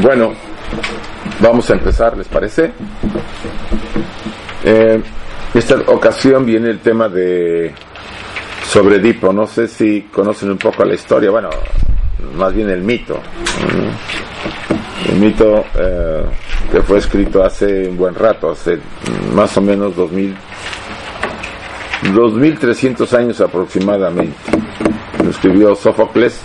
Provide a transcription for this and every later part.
Bueno, vamos a empezar, ¿les parece? Eh, esta ocasión viene el tema de sobre Edipo. No sé si conocen un poco la historia, bueno, más bien el mito. El mito eh, que fue escrito hace un buen rato, hace más o menos 2000, 2300 años aproximadamente. Lo escribió Sófocles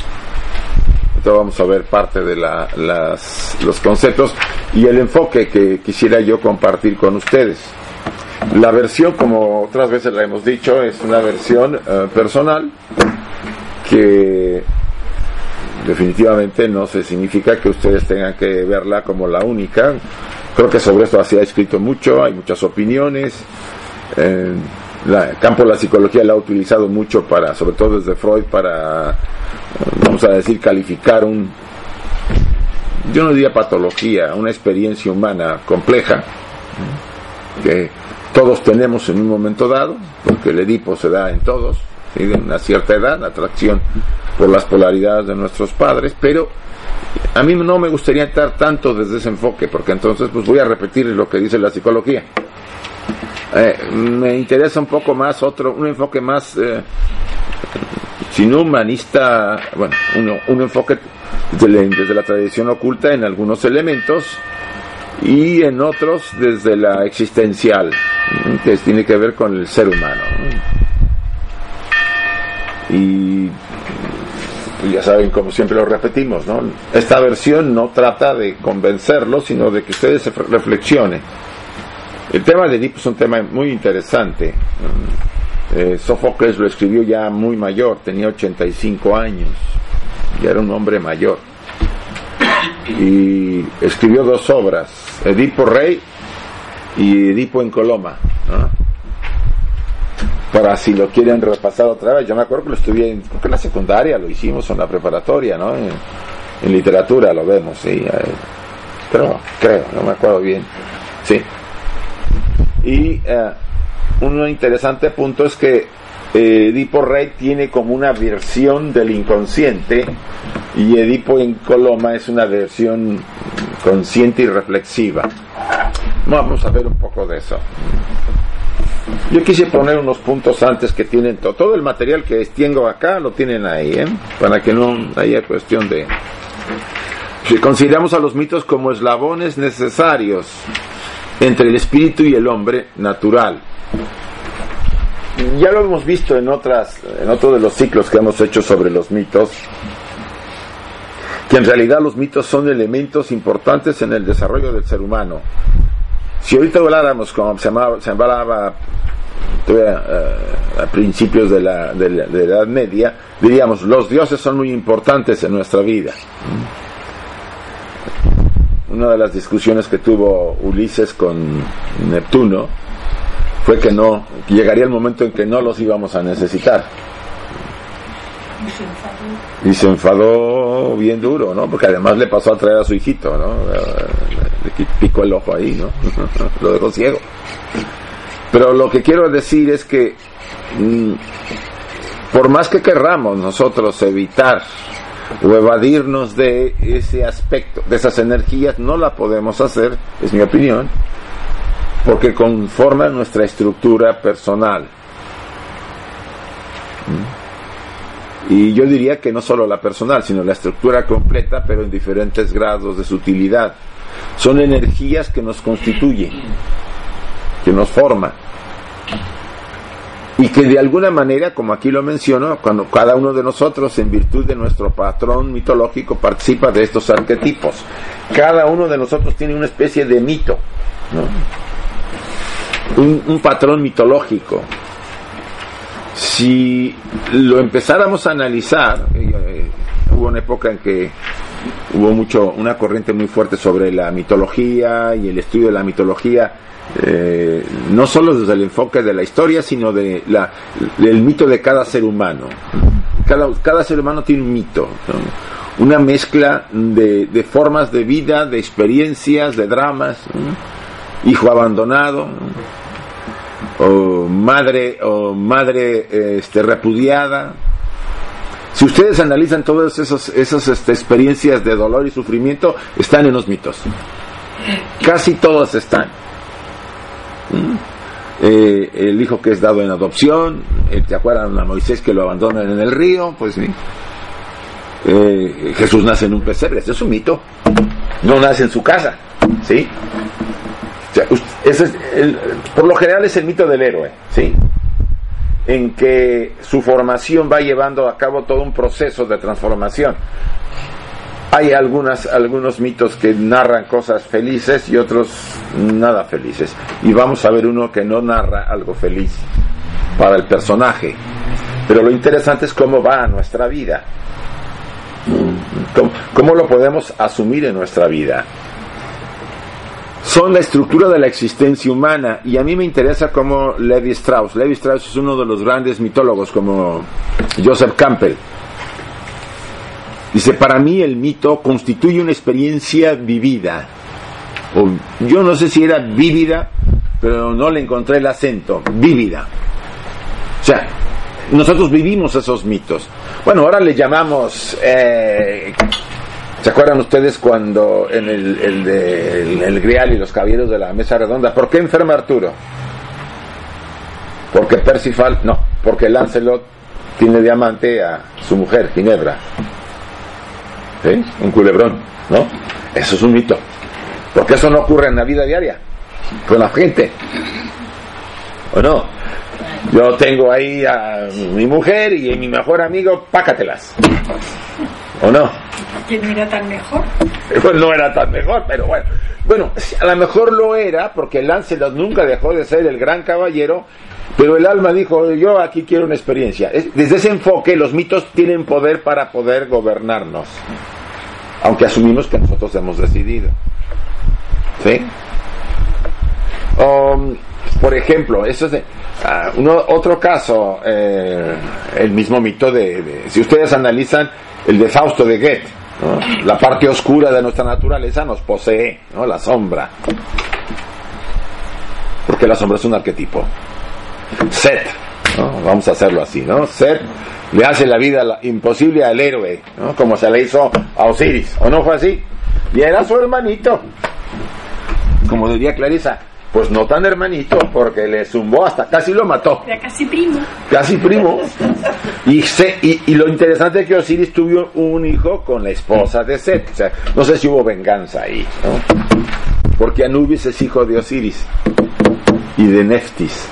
vamos a ver parte de las, los conceptos y el enfoque que quisiera yo compartir con ustedes. La versión, como otras veces la hemos dicho, es una versión eh, personal que definitivamente no se significa que ustedes tengan que verla como la única. Creo que sobre esto se ha escrito mucho, hay muchas opiniones. El campo de la psicología la ha utilizado mucho para, sobre todo desde Freud, para vamos a decir, calificar un, yo no diría patología, una experiencia humana compleja, que todos tenemos en un momento dado, porque el Edipo se da en todos, de una cierta edad, atracción por las polaridades de nuestros padres, pero a mí no me gustaría entrar tanto desde ese enfoque, porque entonces pues voy a repetir lo que dice la psicología. Eh, me interesa un poco más otro, un enfoque más eh, sino humanista, bueno, un, enfoque desde la, tradición oculta en algunos elementos y en otros desde la existencial, que tiene que ver con el ser humano. Y ya saben, como siempre lo repetimos, ¿no? Esta versión no trata de convencerlos, sino de que ustedes se reflexionen. El tema de Edipo es un tema muy interesante. Eh, Sófocles lo escribió ya muy mayor, tenía 85 años, ya era un hombre mayor. Y escribió dos obras, Edipo Rey y Edipo en Coloma. Para si lo quieren repasar otra vez, yo me acuerdo que lo estudié en, creo que en la secundaria, lo hicimos en la preparatoria, ¿no? En, literatura lo vemos, sí. Pero creo, no me acuerdo bien. Sí. Y eh, un interesante punto es que eh, Edipo Rey tiene como una versión del inconsciente y Edipo en Coloma es una versión consciente y reflexiva. Vamos a ver un poco de eso. Yo quise poner unos puntos antes que tienen todo el material que tengo acá lo tienen ahí, ¿eh? para que no haya cuestión de... Si consideramos a los mitos como eslabones necesarios entre el espíritu y el hombre natural, ya lo hemos visto en otras, en otro de los ciclos que hemos hecho sobre los mitos, que en realidad los mitos son elementos importantes en el desarrollo del ser humano. Si ahorita habláramos como se, hablaba eh, a principios de la, de la Edad Media, diríamos, los dioses son muy importantes en nuestra vida. Una de las discusiones que tuvo Ulises con Neptuno, fue que no, llegaría el momento en que no los íbamos a necesitar. Y se enfadó bien duro, ¿no? Porque además le pasó a traer a su hijito, ¿no? Le picó el ojo ahí, ¿no? Lo dejó ciego. Pero lo que quiero decir es que mm, por más que querramos nosotros evitar o evadirnos de ese aspecto, de esas energías, no la podemos hacer, es mi opinión, porque conforma nuestra estructura personal. Y yo diría que no solo la personal, sino la estructura completa, pero en diferentes grados de sutilidad. Son energías que nos constituyen, que nos forman. Y que de alguna manera, como aquí lo menciono, cuando cada uno de nosotros, en virtud de nuestro patrón mitológico, participa de estos arquetipos. Cada uno de nosotros tiene una especie de mito. ¿no? un, patrón mitológico. Si lo empezáramos a analizar, eh, hubo una época en que hubo mucho, una corriente muy fuerte sobre la mitología y el estudio de la mitología, eh, no solo desde el enfoque de la historia, sino de la, del mito de cada ser humano. Cada, cada ser humano tiene un mito, una mezcla de, formas de vida, de experiencias, de dramas, hijo abandonado, o madre o madre este, repudiada, Si ustedes analizan todas esas, este, experiencias de dolor y sufrimiento, están en los mitos. Casi todas están. ¿Mm? Eh, el hijo que es dado en adopción, eh, ¿te acuerdan a Moisés que lo abandonan en el río? Pues sí. Eh, Jesús nace en un pesebre, ese es un mito. No nace en su casa, ¿sí? por lo general es el mito del héroe, ¿sí? En que su formación va llevando a cabo todo un proceso de transformación. Hay algunas, algunos mitos que narran cosas felices y otros nada felices. Y vamos a ver uno que no narra algo feliz para el personaje. Pero lo interesante es cómo va nuestra vida. ¿Cómo, lo podemos asumir en nuestra vida? Son la estructura de la existencia humana y a mí me interesa como Levi Strauss. Levi Strauss es uno de los grandes mitólogos como Joseph Campbell. Dice, para mí el mito constituye una experiencia vivida. O, yo no sé si era vívida, pero no le encontré el acento. Vívida. O sea, nosotros vivimos esos mitos. Bueno, ahora le llamamos... Eh, ¿Se acuerdan ustedes cuando en el, el, Grial y los caballeros de la mesa redonda, ¿por qué enferma Arturo? Porque Percival, no, porque Lancelot tiene diamante a su mujer, Ginebra. ¿Sí? Un culebrón, ¿no? Eso es un mito. Porque eso no ocurre en la vida diaria, con la gente. ¿O no? Yo tengo ahí a mi mujer y mi mejor amigo, pácatelas. ¿O no? Que no era tan mejor. Pues no era tan mejor, pero bueno. Bueno, a lo mejor lo era porque Lancelot nunca dejó de ser el gran caballero, pero el alma dijo, yo aquí quiero una experiencia. Desde ese enfoque los mitos tienen poder para poder gobernarnos, aunque asumimos que nosotros hemos decidido. ¿Sí? Um, por ejemplo, eso es de, Ah, otro caso, eh, el mismo mito de, si ustedes analizan el de Fausto de Goethe, la parte oscura de nuestra naturaleza nos posee, ¿no? la sombra, porque la sombra es un arquetipo. Set, vamos a hacerlo así, ¿no? Set le hace la vida imposible al héroe, como se le hizo a Osiris, ¿o no fue así? Y era su hermanito, como diría Clarisa, pues no tan hermanito, porque le zumbó hasta casi lo mató. Era casi primo. Casi primo. Y, y, lo interesante es que Osiris tuvo un hijo con la esposa de Set. O sea, no sé si hubo venganza ahí, ¿no? Porque Anubis es hijo de Osiris y de Neftis.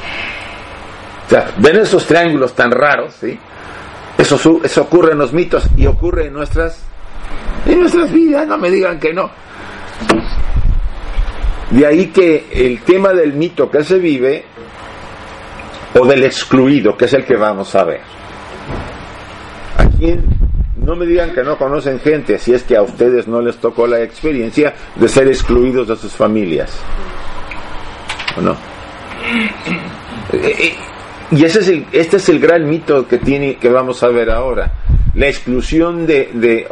O sea, ven esos triángulos tan raros, ¿sí? Eso, eso ocurre en los mitos y ocurre en nuestras, en nuestras vidas, no me digan que no. De ahí que el tema del mito que se vive o del excluido, que es el que vamos a ver. Aquí no me digan que no conocen gente, si es que a ustedes no les tocó la experiencia de ser excluidos de sus familias. ¿O no? Eh, eh, y ese es el, este es el gran mito que tiene que vamos a ver ahora. La exclusión de, de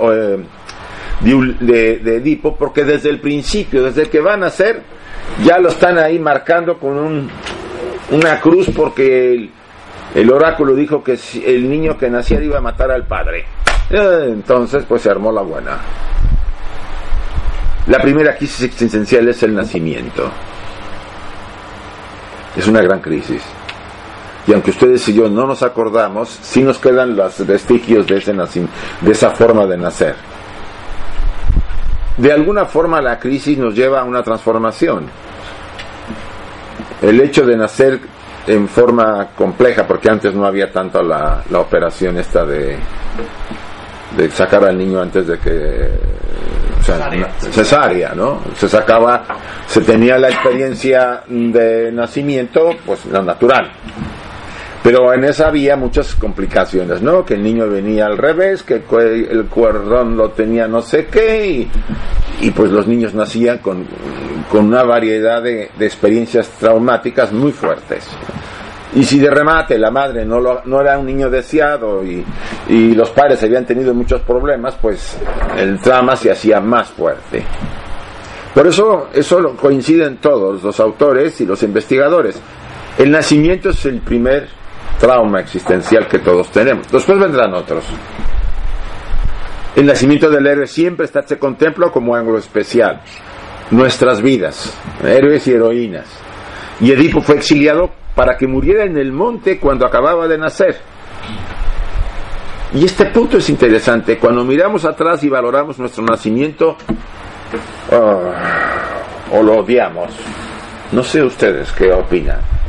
de, Edipo, porque desde el principio, desde que van a ser, ya lo están ahí marcando con un, una cruz porque el, oráculo dijo que el niño que naciera iba a matar al padre. Eh, entonces, pues se armó la buena. La primera crisis existencial es el nacimiento. Es una gran crisis. Y aunque ustedes y yo no nos acordamos, sí nos quedan los vestigios de, ese de esa forma de nacer de alguna forma la crisis nos lleva a una transformación. El hecho de nacer en forma compleja, porque antes no había tanto la, operación esta de, de sacar al niño antes de que cesárea, ¿no? Se sacaba, se tenía la experiencia de nacimiento, pues lo natural. Pero en esa había muchas complicaciones, ¿no? Que el niño venía al revés, que el cuerdón lo tenía no sé qué, y, pues los niños nacían con, una variedad de, experiencias traumáticas muy fuertes. Y si de remate la madre no, no era un niño deseado y, y los padres habían tenido muchos problemas, pues el trauma se hacía más fuerte. Por eso eso coinciden todos los autores y los investigadores. El nacimiento es el primer trauma existencial que todos tenemos. Después vendrán otros. El nacimiento del héroe siempre está, se contempla como algo especial. Nuestras vidas, héroes y heroínas. Y Edipo fue exiliado para que muriera en el monte cuando acababa de nacer. Y este punto es interesante. Cuando miramos atrás y valoramos nuestro nacimiento, oh, o lo odiamos. No sé ustedes qué opinan.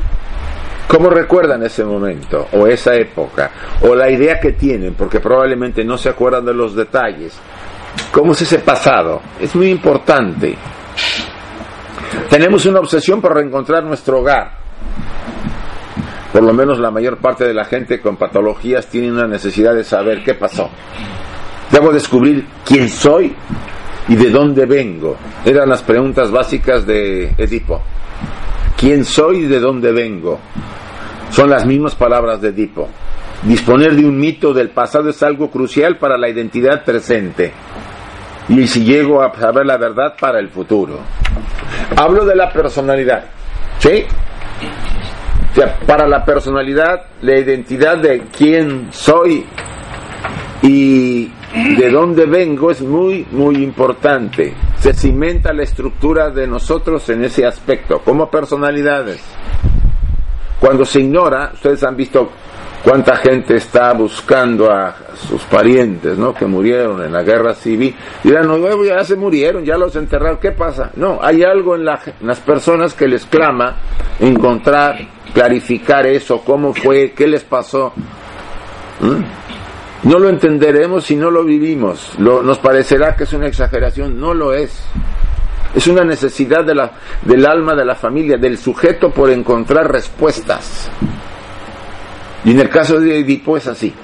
¿Cómo recuerdan ese momento o esa época o la idea que tienen? Porque probablemente no se acuerdan de los detalles. ¿Cómo es ese pasado? Es muy importante. Tenemos una obsesión por reencontrar nuestro hogar. Por lo menos la mayor parte de la gente con patologías tiene una necesidad de saber qué pasó. Debo descubrir quién soy y de dónde vengo. Eran las preguntas básicas de Edipo. ¿Quién soy y de dónde vengo? Son las mismas palabras de Edipo. Disponer de un mito del pasado es algo crucial para la identidad presente. Y si llego a saber la verdad para el futuro. Hablo de la personalidad. ¿Sí? para la personalidad, la identidad de quién soy y de dónde vengo es muy, muy importante. Se cimenta la estructura de nosotros en ese aspecto, como personalidades. Cuando se ignora, ustedes han visto cuánta gente está buscando a sus parientes, ¿no? Que murieron en la guerra civil. Dirán, no, ya se murieron, ya los enterraron, ¿qué pasa? No, hay algo en, las personas que les clama encontrar, clarificar eso, cómo fue, qué les pasó. No lo entenderemos si no lo vivimos. nos parecerá que es una exageración, no lo es. Es una necesidad de la, del alma de la familia, del sujeto por encontrar respuestas. Y en el caso de Edipo es así.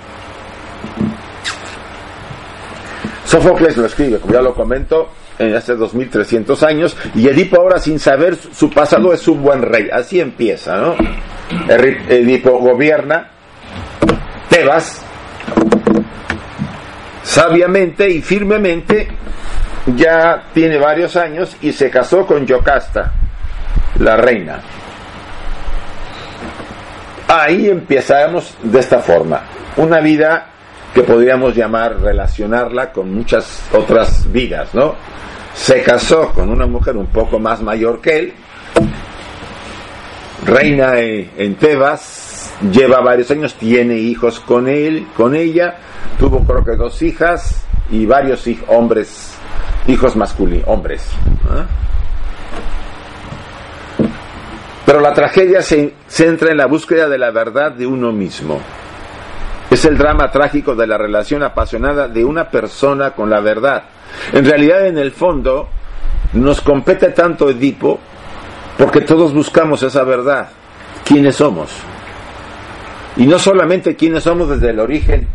Sófocles lo escribe, como ya lo comento, en hace 2300 años, y Edipo ahora sin saber su pasado es un buen rey. Así empieza, ¿no? Edipo gobierna Tebas sabiamente y firmemente, ya tiene varios años y se casó con Yocasta, la reina ahí empezamos de esta forma. Una vida que podríamos llamar, relacionarla con muchas otras vidas, ¿no? Se casó con una mujer un poco más mayor que él, reina en Tebas, lleva varios años, tiene hijos con él, con ella, tuvo creo que dos hijas y varios hombres, hijos masculinos, hombres. Pero la tragedia se centra en la búsqueda de la verdad de uno mismo. Es el drama trágico de la relación apasionada de una persona con la verdad. En realidad, en el fondo, nos compete tanto Edipo porque todos buscamos esa verdad. ¿Quiénes somos? Y no solamente quiénes somos desde el origen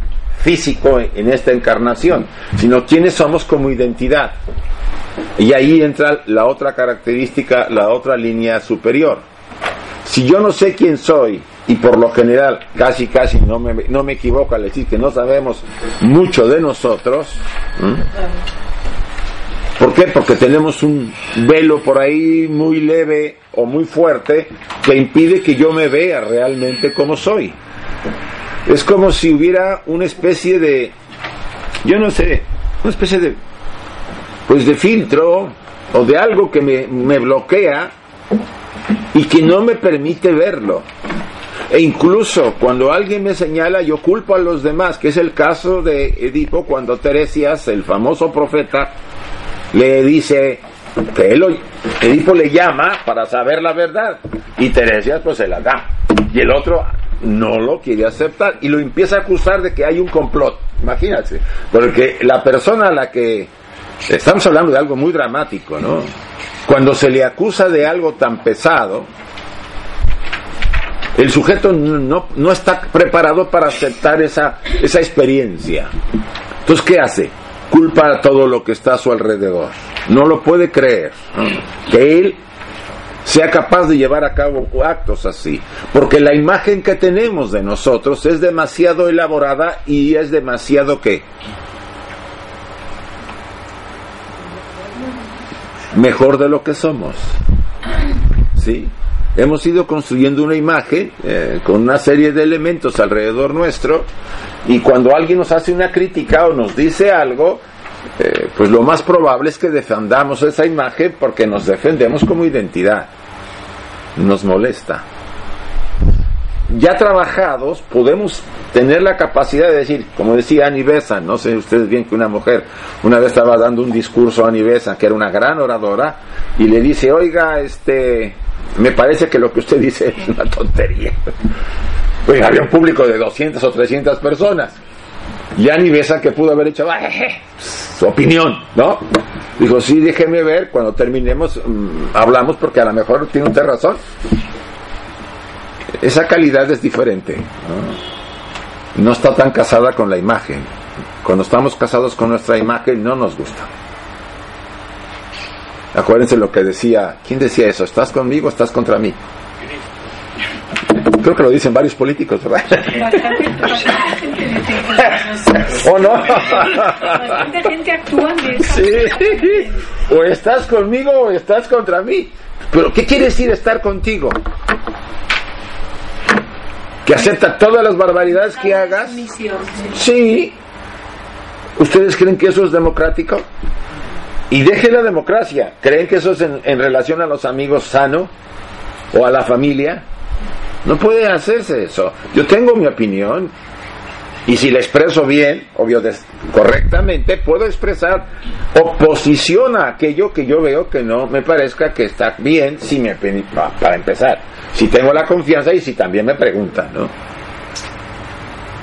físico en esta encarnación, sino quiénes somos como identidad. Y ahí entra la otra característica, la otra línea superior si yo no sé quién soy, y por lo general casi casi no me, no me equivoco al decir que no sabemos mucho de nosotros, ¿por qué? Porque tenemos un velo por ahí muy leve o muy fuerte que impide que yo me vea realmente como soy. Es como si hubiera una especie de, yo no sé, una especie de, pues de filtro o de algo que me, me bloquea y que no me permite verlo. E incluso cuando alguien me señala, yo culpo a los demás, que es el caso de Edipo cuando Teresias, el famoso profeta, le dice que Edipo le llama para saber la verdad y Teresias pues se la da. Y el otro no lo quiere aceptar y lo empieza a acusar de que hay un complot. Imagínate, porque la persona a la que estamos hablando de algo muy dramático, ¿no? Cuando se le acusa de algo tan pesado, el sujeto no, no está preparado para aceptar esa, esa experiencia. Entonces, ¿qué hace? Culpa a todo lo que está a su alrededor. No lo puede creer. Que él sea capaz de llevar a cabo actos así. Porque la imagen que tenemos de nosotros es demasiado elaborada y es demasiado que mejor de lo que somos. ¿Sí? hemos ido construyendo una imagen eh, con una serie de elementos alrededor nuestro y cuando alguien nos hace una crítica o nos dice algo, eh, pues lo más probable es que defendamos esa imagen porque nos defendemos como identidad. Nos molesta. Ya trabajados podemos tener la capacidad de decir, como decía Annie Besant, no sé ustedes bien que una mujer una vez estaba dando un discurso a Annie Besant, que era una gran oradora, y le dice, oiga, este, me parece que lo que usted dice es una tontería. Pues había un público de 200 o 300 personas. Y Annie Besant que pudo haber hecho, su opinión, ¿no? Dijo, sí, déjeme ver, cuando terminemos mm, hablamos porque a lo mejor tiene usted razón. Esa calidad es diferente. ¿no? no está tan casada con la imagen. Cuando estamos casados con nuestra imagen no nos gusta. Acuérdense lo que decía, ¿quién decía eso? ¿Estás conmigo o estás contra mí? Creo que lo dicen varios políticos, ¿verdad? Bastante, bastante gente dice ¿O no? Bastante gente actúa de esa Sí. O estás conmigo o estás contra mí. Pero ¿qué quiere decir estar contigo? Que acepta todas las barbaridades que hagas. Sí. ¿Ustedes creen que eso es democrático? Y deje la democracia. ¿Creen que eso es en, en relación a los amigos sano? ¿O a la familia? No puede hacerse eso. Yo tengo mi opinión. Y si la expreso bien, obvio, correctamente, puedo expresar oposición a aquello que yo veo que no me parezca que está bien, si me, para empezar. Si tengo la confianza y si también me preguntan, ¿no?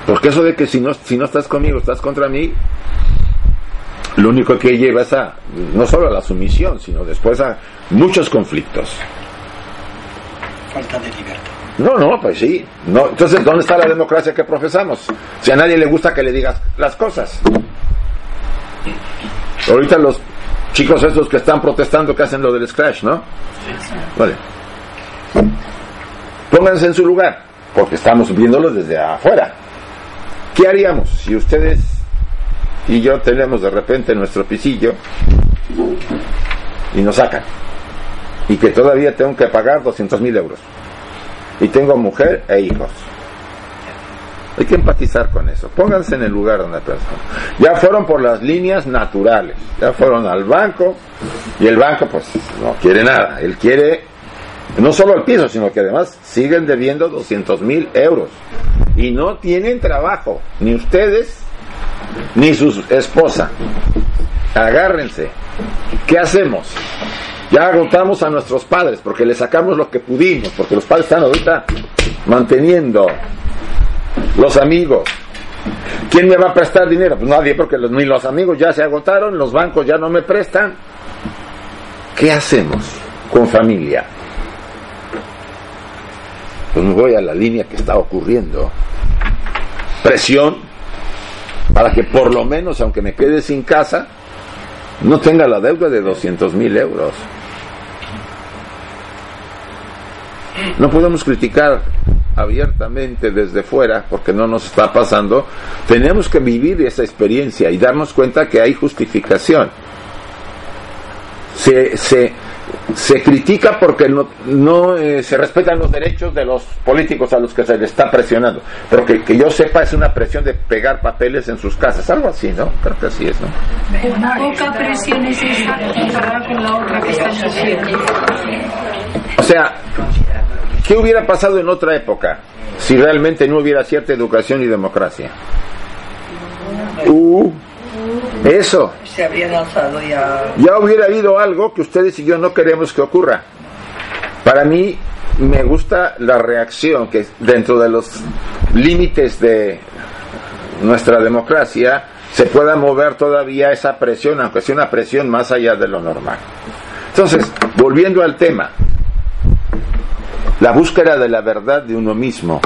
Porque eso de que si no, si no estás conmigo, estás contra mí, lo único que lleva es a, no solo a la sumisión, sino después a muchos conflictos. Falta de libertad. No, no, pues sí. No, entonces, ¿dónde está la democracia que profesamos? Si a nadie le gusta que le digas las cosas. Ahorita los chicos estos que están protestando que hacen lo del scratch, ¿no? Vale. Pónganse en su lugar, porque estamos viéndolo desde afuera. ¿Qué haríamos si ustedes y yo tenemos de repente nuestro pisillo y nos sacan? Y que todavía tengo que pagar 200 mil euros y tengo mujer e hijos. Hay que empatizar con eso. Pónganse en el lugar de una persona. Ya fueron por las líneas naturales. Ya fueron al banco y el banco pues no quiere nada. Él quiere no solo el piso, sino que además siguen debiendo 200 mil euros. Y no tienen trabajo. Ni ustedes ni su esposa. Agárrense. ¿Qué hacemos? Ya agotamos a nuestros padres porque les sacamos lo que pudimos, porque los padres están ahorita manteniendo los amigos. ¿Quién me va a prestar dinero? Pues nadie, porque ni los amigos ya se agotaron, los bancos ya no me prestan. ¿Qué hacemos con familia? Pues me voy a la línea que está ocurriendo. Presión para que por lo menos, aunque me quede sin casa, no tenga la deuda de 200 mil euros. No podemos criticar abiertamente desde fuera porque no nos está pasando. Tenemos que vivir esa experiencia y darnos cuenta que hay justificación. Se, se, se critica porque no, no eh, se respetan los derechos de los políticos a los que se les está presionando. Pero que, que yo sepa es una presión de pegar papeles en sus casas, algo así, ¿no? Creo que así es, ¿no? Poca presión es esa con la otra que están sufriendo. O sea, ¿qué hubiera pasado en otra época si realmente no hubiera cierta educación y democracia? Uh, eso. Se habrían alzado ya. Ya hubiera habido algo que ustedes y yo no queremos que ocurra. Para mí me gusta la reacción que dentro de los límites de nuestra democracia se pueda mover todavía esa presión, aunque sea una presión más allá de lo normal. Entonces, volviendo al tema, la búsqueda de la verdad de uno mismo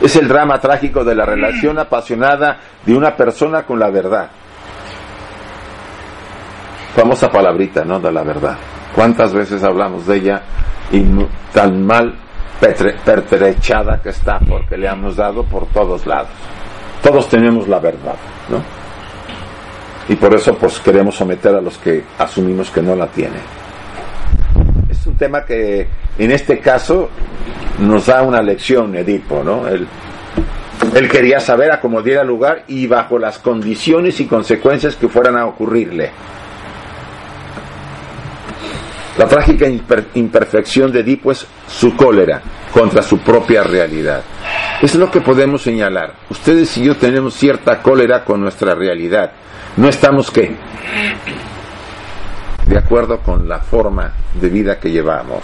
es el drama trágico de la relación apasionada de una persona con la verdad. Famosa palabrita, ¿no? De la verdad. ¿Cuántas veces hablamos de ella y tan mal pertrechada que está porque le hemos dado por todos lados? Todos tenemos la verdad, ¿no? Y por eso pues queremos someter a los que asumimos que no la tienen. Es un tema que en este caso nos da una lección, Edipo, ¿no? Él, él quería saber a cómo diera lugar y bajo las condiciones y consecuencias que fueran a ocurrirle. La trágica imper- imperfección de Edipo es su cólera contra su propia realidad. Es lo que podemos señalar. Ustedes y yo tenemos cierta cólera con nuestra realidad. No estamos qué? De acuerdo con la forma de vida que llevamos.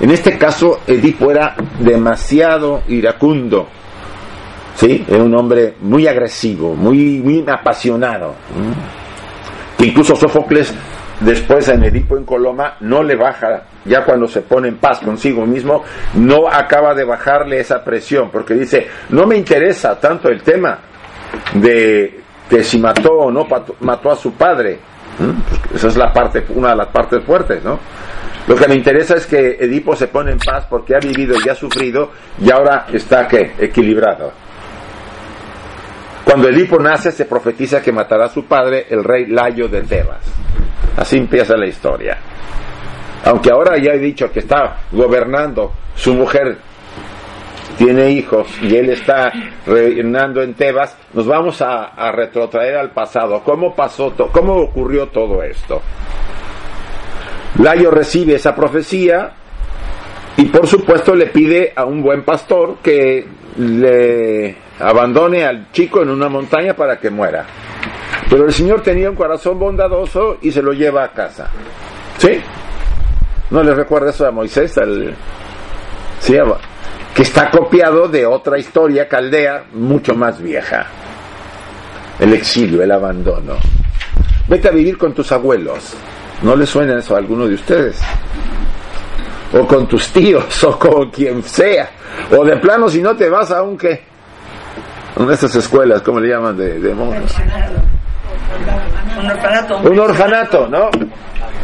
En este caso, Edipo era demasiado iracundo. ¿Sí? Era un hombre muy agresivo, muy, muy apasionado. Que incluso Sófocles después en Edipo en Coloma no le baja, ya cuando se pone en paz consigo mismo, no acaba de bajarle esa presión, porque dice, no me interesa tanto el tema de que si mató o no mató a su padre. ¿Mm? Esa es la parte, una de las partes fuertes, ¿no? Lo que me interesa es que Edipo se pone en paz porque ha vivido y ha sufrido y ahora está ¿qué? equilibrado. Cuando Edipo nace se profetiza que matará a su padre, el rey Layo de Tebas. Así empieza la historia. Aunque ahora ya he dicho que está gobernando, su mujer tiene hijos y él está reinando en Tebas, nos vamos a, retrotraer al pasado. ¿Cómo pasó, to- cómo ocurrió todo esto? Layo recibe esa profecía y por supuesto le pide a un buen pastor que le abandone al chico en una montaña para que muera. Pero el Señor tenía un corazón bondadoso y se lo lleva a casa. ¿Sí? ¿No le recuerda eso a Moisés? Al... Sí, que está copiado de otra historia caldea mucho más vieja. El exilio, el abandono. Vete a vivir con tus abuelos. ¿No le suena eso a alguno de ustedes? O con tus tíos, o con quien sea. O de plano, si no te vas a un qué. Una de esas escuelas, ¿cómo le llaman? De, de monjas. Un orfanato. Un orfanato, ¿no?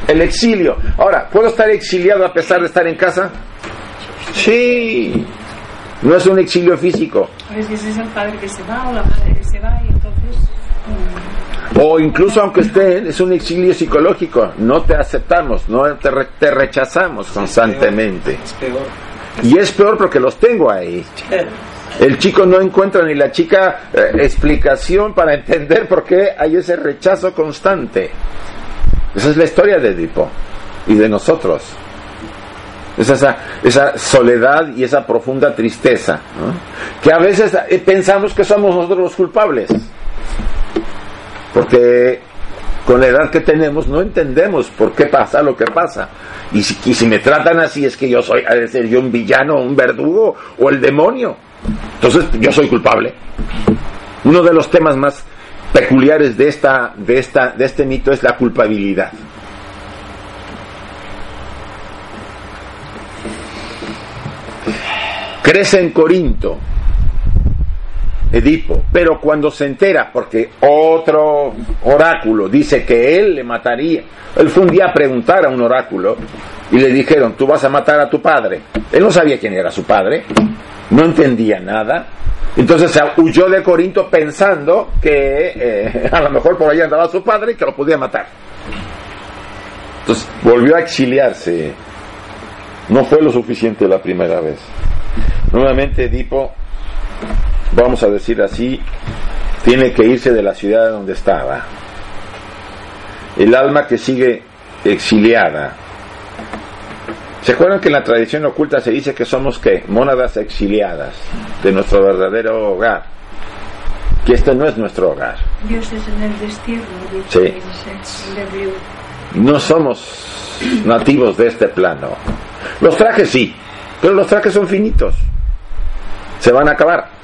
El exilio. Ahora, ¿puedo estar exiliado a pesar de estar en casa? Sí. No es un exilio físico. A veces es el padre que se va o la madre que se va y entonces... O incluso aunque estén, es un exilio psicológico. No te aceptamos, no te, re- te rechazamos constantemente. Es peor. Y es peor porque los tengo ahí. El chico no encuentra ni la chica eh, explicación para entender por qué hay ese rechazo constante. Esa es la historia de Edipo y de nosotros. Es esa, esa soledad y esa profunda tristeza. ¿no? Que a veces eh, pensamos que somos nosotros los culpables. Porque con la edad que tenemos no entendemos por qué pasa lo que pasa. Y si, me tratan así es que yo soy, ha de ser yo un villano, un verdugo o el demonio. Entonces yo soy culpable. Uno de los temas más peculiares de esta, de esta, de este mito es la culpabilidad. Crece en Corinto, Edipo, pero cuando se entera, porque otro oráculo dice que él le mataría, él fue un día a preguntar a un oráculo y le dijeron, tú vas a matar a tu padre. Él no sabía quién era su padre, no entendía nada, entonces huyó de Corinto pensando que eh, a lo mejor por allá andaba su padre y que lo podía matar. Entonces volvió a exiliarse. No fue lo suficiente la primera vez. Nuevamente Edipo, vamos a decir así, tiene que irse de la ciudad donde estaba. El alma que sigue exiliada. ¿Se acuerdan que en la tradición oculta se dice que somos qué? Mónadas exiliadas de nuestro verdadero hogar? Que este no es nuestro hogar. Dios es en el destierro, Sí. No somos nativos de este plano. Los trajes sí, pero los trajes son finitos. Se van a acabar.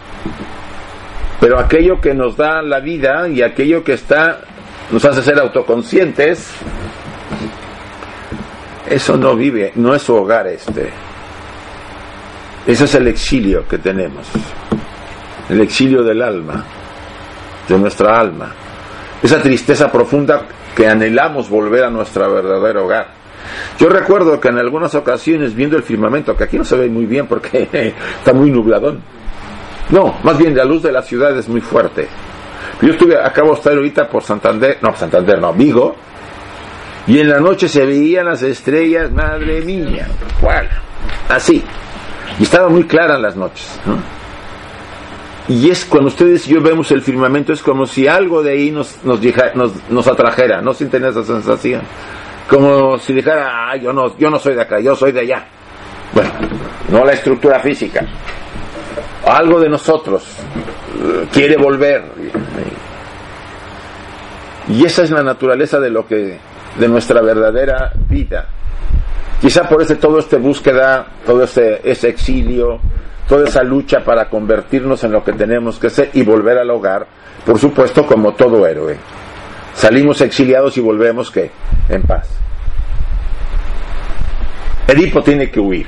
Pero aquello que nos da la vida y aquello que está nos hace ser autoconscientes, eso no vive, no es su hogar este. Ese es el exilio que tenemos. El exilio del alma, de nuestra alma. Esa tristeza profunda que anhelamos volver a nuestro verdadero hogar. Yo recuerdo que en algunas ocasiones viendo el firmamento, que aquí no se ve muy bien porque está muy nubladón. No, más bien la luz de la ciudad es muy fuerte. Yo estuve, acabo de estar ahorita por Santander, no, Santander, no, Vigo, y en la noche se veían las estrellas, madre mía, ¿cuál? Así. Y estaban muy claras las noches. ¿no? Y es cuando ustedes y yo vemos el firmamento, es como si algo de ahí nos, nos, nos, nos atrajera, no sin tener esa sensación. Como si dijera, ah, yo no, yo no soy de acá, yo soy de allá. Bueno, no la estructura física. Algo de nosotros eh, quiere volver. Y esa es la naturaleza de lo que, de nuestra verdadera vida. Quizá por eso todo este búsqueda, todo ese, ese exilio, toda esa lucha para convertirnos en lo que tenemos que ser y volver al hogar, por supuesto como todo héroe. Salimos exiliados y volvemos que en paz. Edipo tiene que huir.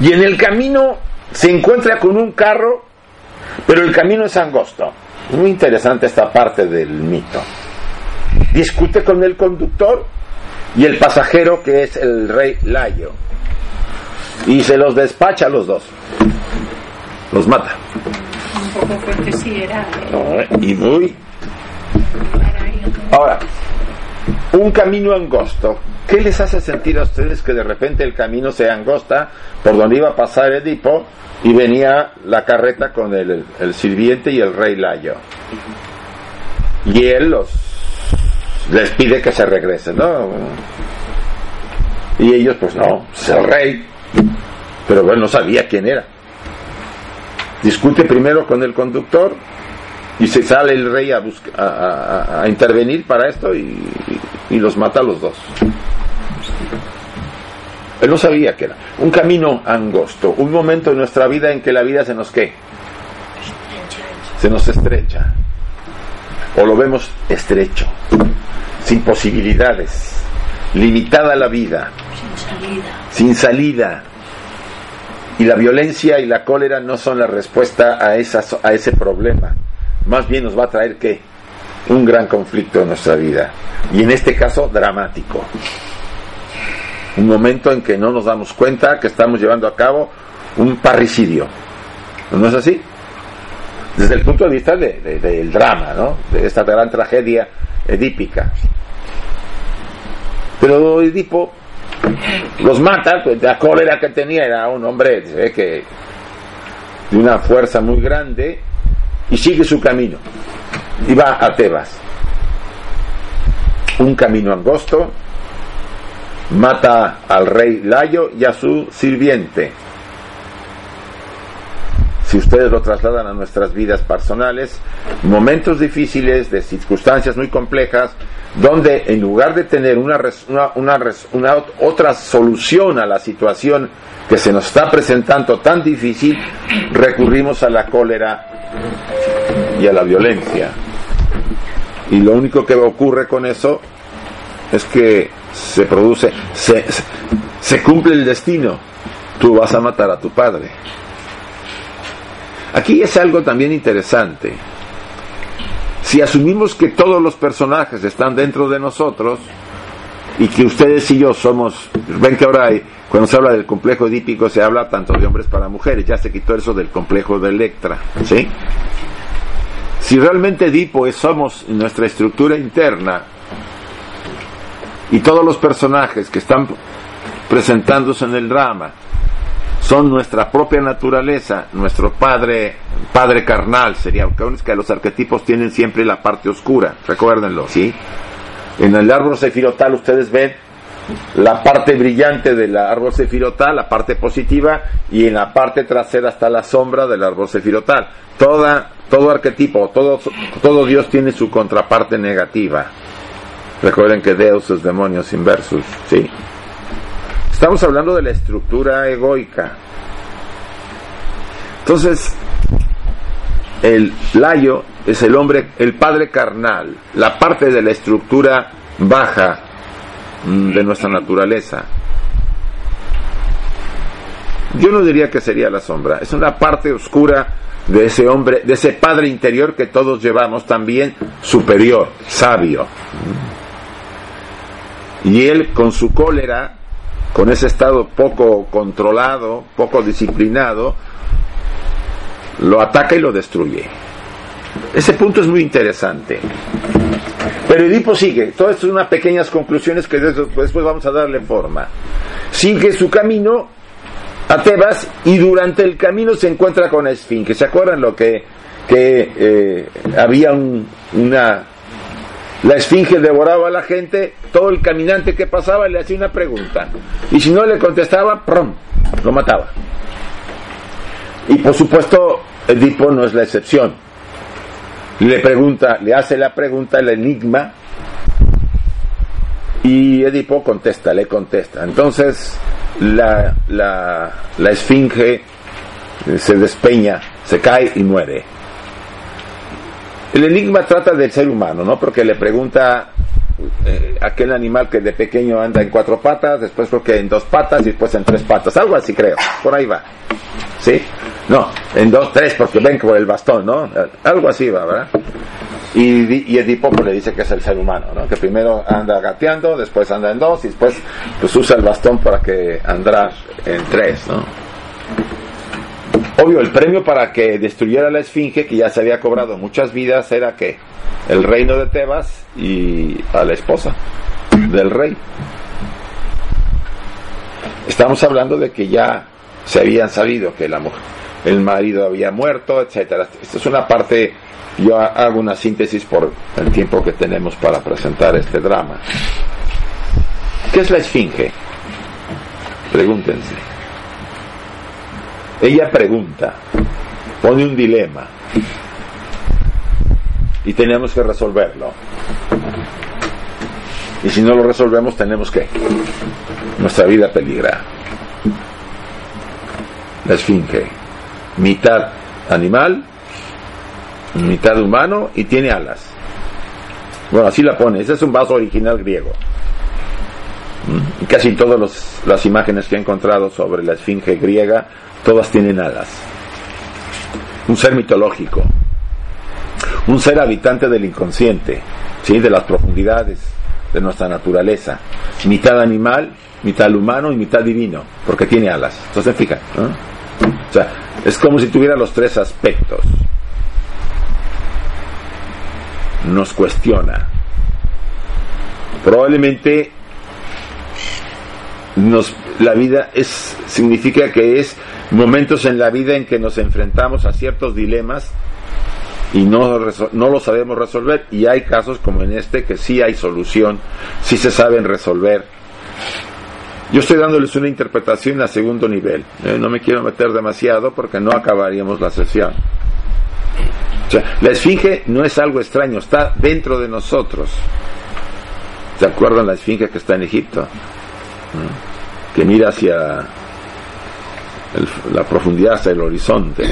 Y en el camino se encuentra con un carro, pero el camino es angosto. Muy interesante esta parte del mito. Discute con el conductor y el pasajero que es el rey Layo. Y se los despacha a los dos. Los mata. Un poco fuerte sí era. ¿eh? Y muy. Ahora, un camino angosto. ¿Qué les hace sentir a ustedes que de repente el camino se angosta por donde iba a pasar Edipo y venía la carreta con el, el sirviente y el rey Layo? Y él los les pide que se regresen, ¿no? Y ellos, pues no, es el rey. Pero él no sabía quién era. Discute primero con el conductor y se sale el rey a, busca, a, intervenir para esto y, los mata a los dos. Él no sabía que era. Un camino angosto, un momento en nuestra vida en que la vida se nos qué? Se nos estrecha. O lo vemos estrecho, sin posibilidades, limitada la vida, Sin salida. sin salida. Y la violencia y la cólera no son la respuesta a, esa, a ese problema. Más bien nos va a traer qué? Un gran conflicto en nuestra vida. Y en este caso, dramático. Un momento en que no nos damos cuenta que estamos llevando a cabo un parricidio. ¿No es así? Desde el punto de vista de, de, del drama, ¿no? De esta gran tragedia edípica. Pero Edipo los mata, pues la cólera que tenía era un hombre ve que de una fuerza muy grande y sigue su camino y va a Tebas. Un camino angosto, mata al rey Layo y a su sirviente. Si ustedes lo trasladan a nuestras vidas personales, momentos difíciles, de circunstancias muy complejas, donde en lugar de tener una, una, una, una, otra solución a la situación que se nos está presentando tan difícil, recurrimos a la cólera y a la violencia. Y lo único que ocurre con eso es que se produce, se, se cumple el destino. Tú vas a matar a tu padre. Aquí es algo también interesante. Si asumimos que todos los personajes están dentro de nosotros y que ustedes y yo somos, ven que ahora hay, cuando se habla del complejo edípico se habla tanto de hombres para mujeres, ya se quitó eso del complejo de Electra, ¿sí? Si realmente Edipo es, somos nuestra estructura interna y todos los personajes que están presentándose en el drama son nuestra propia naturaleza, nuestro padre, padre carnal sería, que los arquetipos tienen siempre la parte oscura, recuérdenlo, ¿sí? En el árbol sefirotal ustedes ven la parte brillante del árbol sefirotal, la parte positiva, y en la parte trasera está la sombra del árbol sefirotal. Toda, todo arquetipo, todo, todo Dios tiene su contraparte negativa. Recuerden que Deus es demonios inversus, ¿sí? Estamos hablando de la estructura egoica. Entonces, el layo es el hombre, el padre carnal, la parte de la estructura baja de nuestra naturaleza. Yo no diría que sería la sombra, es una parte oscura de ese hombre, de ese padre interior que todos llevamos también superior, sabio. Y él con su cólera con ese estado poco controlado, poco disciplinado, lo ataca y lo destruye. Ese punto es muy interesante. Pero Edipo sigue, todo esto es unas pequeñas conclusiones que después vamos a darle forma. Sigue su camino a Tebas y durante el camino se encuentra con Esfinge. ¿Se acuerdan lo que, que eh, había una... La esfinge devoraba a la gente, todo el caminante que pasaba le hacía una pregunta. Y si no le contestaba, lo mataba. Y por supuesto, Edipo no es la excepción. Le pregunta, le hace la pregunta, el enigma, y Edipo contesta, le contesta. Entonces la, la, la esfinge se despeña, se cae y muere. El enigma trata del ser humano, ¿no? Porque le pregunta eh, aquel animal que de pequeño anda en cuatro patas, después creo que en dos patas y después en tres patas, algo así creo, por ahí va. ¿Sí? No, en dos, tres, porque ven por el bastón, ¿no? Algo así va, ¿verdad? Y, Edipo le dice que es el ser humano, ¿no? Que primero anda gateando, después anda en dos y después pues usa el bastón para que andar en tres, ¿no? Obvio, el premio para que destruyera la esfinge, que ya se había cobrado muchas vidas, era que el reino de Tebas y a la esposa del rey. Estamos hablando de que ya se habían sabido que la mujer, el marido había muerto, etcétera. Esta es una parte, yo hago una síntesis por el tiempo que tenemos para presentar este drama. ¿Qué es la esfinge? Pregúntense. Ella pregunta, pone un dilema y tenemos que resolverlo. Y si no lo resolvemos tenemos que nuestra vida peligra. La esfinge, mitad animal, mitad humano y tiene alas. Bueno, así la pone. Ese es un vaso original griego. Y casi todas las imágenes que he encontrado sobre la esfinge griega todas tienen alas. Un ser mitológico, un ser habitante del inconsciente, ¿sí? de las profundidades de nuestra naturaleza, mitad animal, mitad humano y mitad divino, porque tiene alas. Entonces, fija, O sea, es como si tuviera los tres aspectos. Nos cuestiona. Probablemente nos, la vida es, significa que es momentos en la vida en que nos enfrentamos a ciertos dilemas y no, no lo sabemos resolver y hay casos como en este que sí hay solución, sí se saben resolver. Yo estoy dándoles una interpretación a segundo nivel, ¿eh? no me quiero meter demasiado porque no acabaríamos la sesión. O sea, la esfinge no es algo extraño, está dentro de nosotros. ¿Se acuerdan la esfinge que está en Egipto? ¿Mm? Que mira hacia la profundidad hasta el horizonte.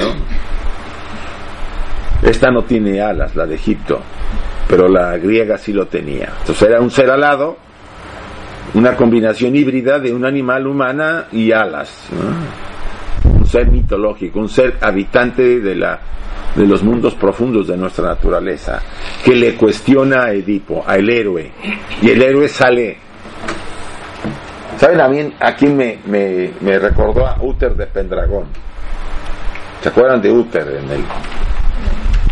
Esta no tiene alas, la de Egipto, pero la griega sí lo tenía. Entonces era un ser alado, una combinación híbrida de un animal humana y alas. Un ser mitológico, un ser habitante de, la, de los mundos profundos de nuestra naturaleza, que le cuestiona a Edipo, al héroe. Y el héroe sale ¿Saben a, mí, a quién me, me, recordó a Uther de Pendragón? ¿Se acuerdan de Uther en el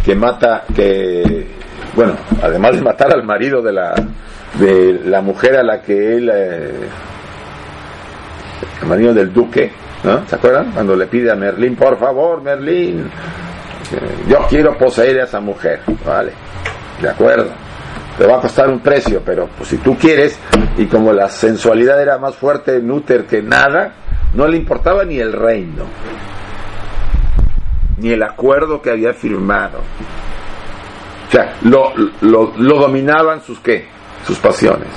que mata, que bueno, además de matar al marido de la de la mujer a la que él eh, el marido del duque, ¿no? ¿Se acuerdan? Cuando le pide a Merlín, por favor, Merlín, yo quiero poseer a esa mujer, vale, de acuerdo te va a costar un precio, pero pues si tú quieres, y como la sensualidad era más fuerte en Uther que nada, no le importaba ni el reino, ni el acuerdo que había firmado. O sea, lo, lo, dominaban sus qué, sus pasiones.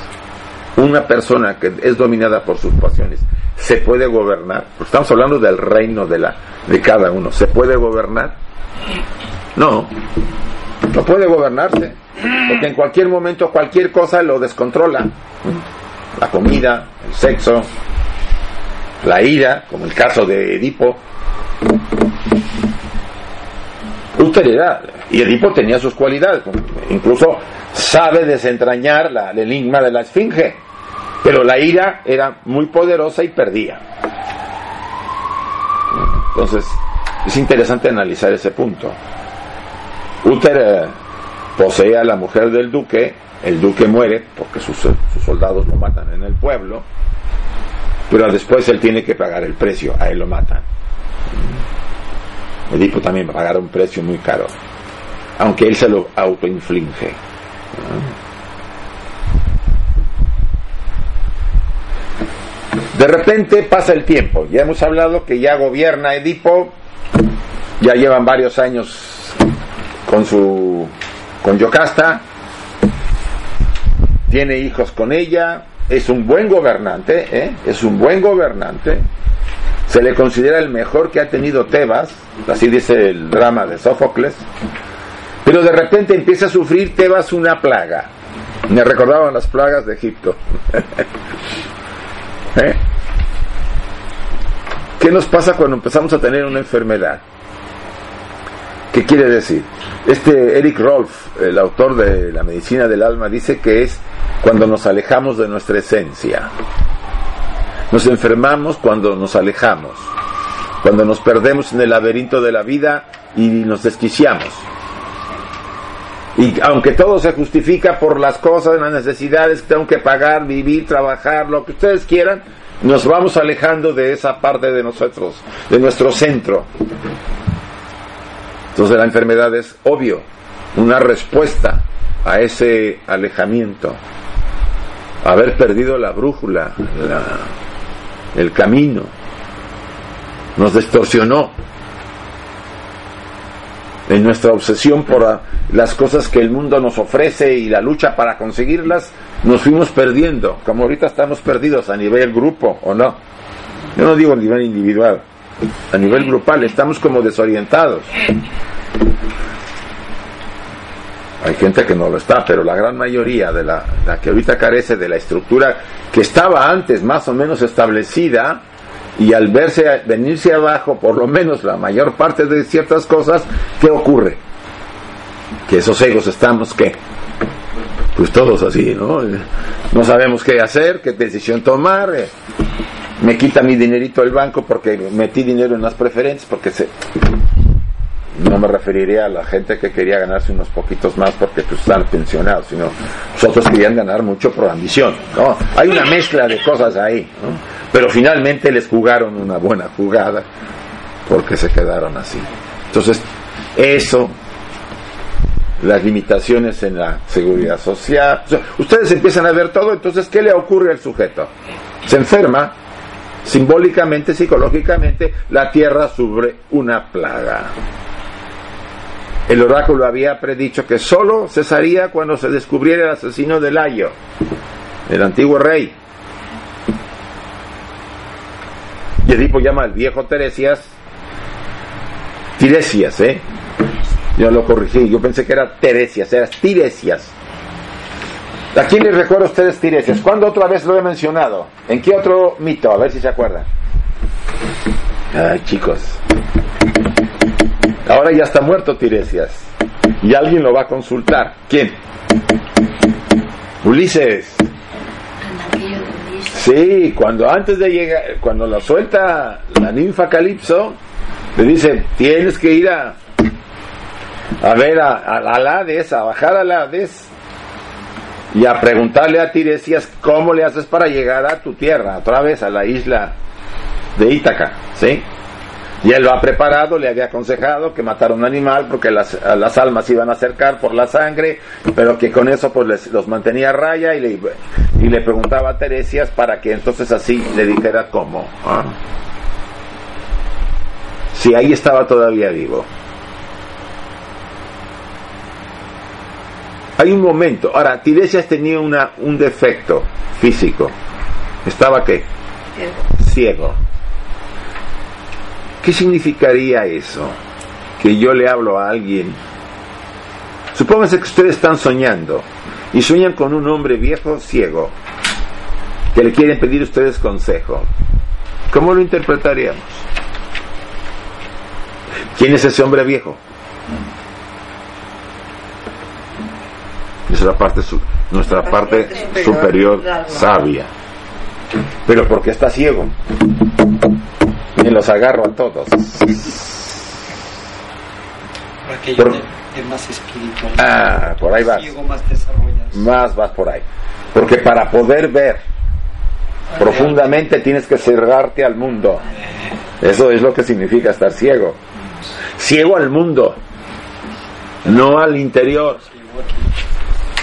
Una persona que es dominada por sus pasiones, ¿se puede gobernar? Porque estamos hablando del reino de, la, de cada uno. ¿Se puede gobernar? No, no puede gobernarse. Porque en cualquier momento cualquier cosa lo descontrola. La comida, el sexo, la ira, como el caso de Edipo. y Edipo tenía sus cualidades, incluso sabe desentrañar la, el enigma de la esfinge, pero la ira era muy poderosa y perdía. Entonces, es interesante analizar ese punto. Uther eh, posee a la mujer del duque, el duque muere porque sus, soldados lo matan en el pueblo, pero después él tiene que pagar el precio, a él lo matan. Edipo también va a pagar un precio muy caro, aunque él se lo autoinflige. De repente pasa el tiempo, ya hemos hablado que ya gobierna Edipo, ya llevan varios años con su con Yocasta, tiene hijos con ella, es un buen gobernante, ¿eh? es un buen gobernante, se le considera el mejor que ha tenido Tebas, así dice el drama de Sófocles, pero de repente empieza a sufrir Tebas una plaga. Me recordaban las plagas de Egipto. ¿Eh? ¿Qué nos pasa cuando empezamos a tener una enfermedad? ¿Qué quiere decir? Este Eric Rolf, el autor de La medicina del alma, dice que es cuando nos alejamos de nuestra esencia. Nos enfermamos cuando nos alejamos, cuando nos perdemos en el laberinto de la vida y nos desquiciamos. Y aunque todo se justifica por las cosas, las necesidades que tengo que pagar, vivir, trabajar, lo que ustedes quieran, nos vamos alejando de esa parte de nosotros, de nuestro centro. Entonces la enfermedad es obvio, una respuesta a ese alejamiento, haber perdido la brújula, el camino, nos distorsionó en nuestra obsesión por las cosas que el mundo nos ofrece y la lucha para conseguirlas, nos fuimos perdiendo, como ahorita estamos perdidos a nivel grupo, ¿o no? Yo no digo a nivel individual, a nivel grupal, estamos como desorientados. Hay gente que no lo está, pero la gran mayoría de la, que ahorita carece de la estructura que estaba antes más o menos establecida, y al verse venirse abajo por lo menos la mayor parte de ciertas cosas ¿qué ocurre? que esos egos estamos ¿qué? pues todos así ¿no? no sabemos qué hacer qué decisión tomar eh, me quita mi dinerito el banco porque metí dinero en las preferentes porque se no me referiría a la gente que quería ganarse unos poquitos más porque pues, están pensionados, sino nosotros querían ganar mucho por ambición. ¿no? Hay una mezcla de cosas ahí, pero finalmente les jugaron una buena jugada porque se quedaron así. Entonces, eso, las limitaciones en la seguridad social, ustedes empiezan a ver todo, entonces, ¿qué le ocurre al sujeto? Se enferma, simbólicamente, psicológicamente, la tierra sufre una plaga. El oráculo había predicho que solo cesaría cuando se descubriera el asesino de Layo, el antiguo rey. Y Edipo llama al viejo Teresias Tiresias, ¿eh? Yo lo corrigí, yo pensé que era Teresias, era Tiresias. ¿A quién les recuerdo a ustedes Tiresias? ¿Cuándo otra vez lo he mencionado? ¿En qué otro mito? A ver si se acuerdan. Ay, chicos. Ahora ya está muerto Tiresias. Y alguien lo va a consultar. ¿Quién? Ulises. Sí, cuando antes de llegar, cuando lo suelta la ninfa Calipso, le dice, tienes que ir a, a ver a, a, Hades, a bajar a Hades y a preguntarle a Tiresias cómo le haces para llegar a tu tierra, otra vez a la isla de Ítaca, ¿sí? Y él lo ha preparado, le había aconsejado que matara un animal porque las, las almas iban a acercar por la sangre, pero que con eso pues los mantenía a raya y le, y le preguntaba a Teresias para que entonces así le dijera cómo. ¿ah? Si ahí estaba todavía vivo. Hay un momento. Ahora, Tiresias tenía una, un defecto físico. ¿Estaba qué? Ciego. ¿Qué significaría eso? Que yo le hablo a alguien. Supónganse que ustedes están soñando y sueñan con un hombre viejo ciego que le quieren pedir a ustedes consejo. ¿Cómo lo interpretaríamos? ¿Quién es ese hombre viejo? Nuestra parte, nuestra parte superior sabia. Pero porque está ciego y los agarro a todos. Por... más espiritual. Ah, por ahí vas. más, más vas por ahí. Porque para poder ver Profundamente tienes que cerrarte al mundo. Eso es lo que significa estar ciego. Ciego al mundo, no al interior.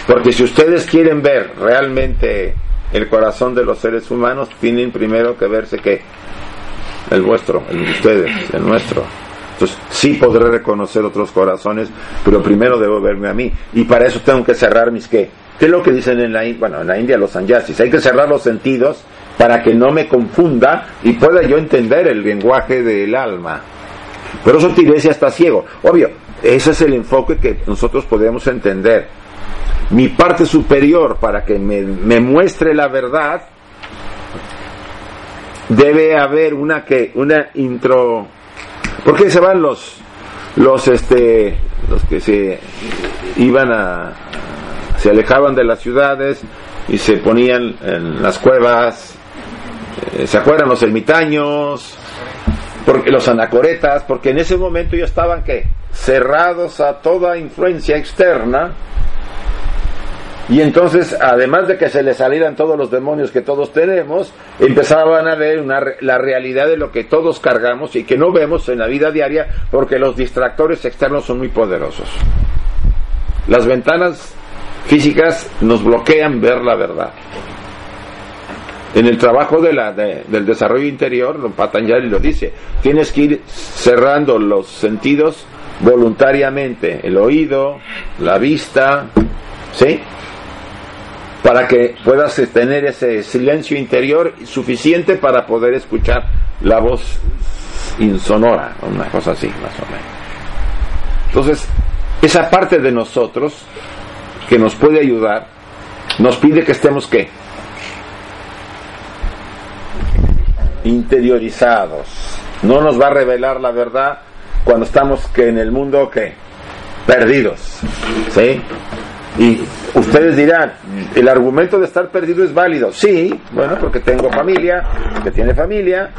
Porque si ustedes quieren ver realmente el corazón de los seres humanos, tienen primero que verse que el vuestro, el de ustedes, el nuestro. Entonces, sí podré reconocer otros corazones, pero primero debo verme a mí. Y para eso tengo que cerrar mis qué. ¿Qué es lo que dicen en la, bueno, en la India los sanyasis? Hay que cerrar los sentidos para que no me confunda y pueda yo entender el lenguaje del alma. Pero eso Tiresia está ciego. Obvio, ese es el enfoque que nosotros podemos entender. Mi parte superior para que me, muestre la verdad debe haber una que una intro porque se van los los este los que se iban a se alejaban de las ciudades y se ponían en las cuevas eh, se acuerdan los ermitaños porque los anacoretas porque en ese momento ya estaban que cerrados a toda influencia externa y entonces, además de que se les salieran todos los demonios que todos tenemos, empezaban a ver una, la realidad de lo que todos cargamos y que no vemos en la vida diaria porque los distractores externos son muy poderosos. Las ventanas físicas nos bloquean ver la verdad. En el trabajo de la, del desarrollo interior, don Patanjali lo dice, tienes que ir cerrando los sentidos voluntariamente, el oído, la vista, ¿sí? Para que puedas tener ese silencio interior suficiente para poder escuchar la voz insonora, una cosa así, más o menos. Entonces, esa parte de nosotros que nos puede ayudar, nos pide que estemos qué? Interiorizados. No nos va a revelar la verdad cuando estamos que en el mundo que perdidos. ¿Sí? Y ustedes dirán, el argumento de estar perdido es válido. Sí, bueno, porque tengo familia, que tiene familia,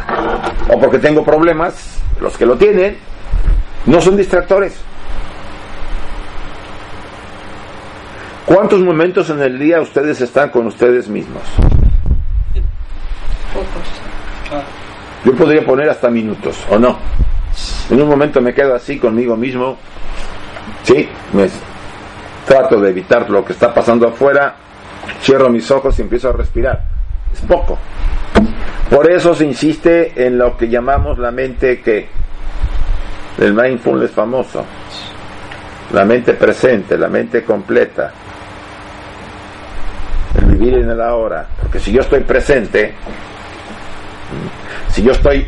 o porque tengo problemas, los que lo tienen, no son distractores. ¿Cuántos momentos en el día ustedes están con ustedes mismos? Pocos. Yo podría poner hasta minutos, ¿o no? En un momento me quedo así conmigo mismo, ¿sí? Me trato de evitar lo que está pasando afuera, cierro mis ojos y empiezo a respirar. Es poco. Por eso se insiste en lo que llamamos la mente que el mindfulness famoso, la mente presente, la mente completa, el vivir en el ahora, porque si yo estoy presente, si yo estoy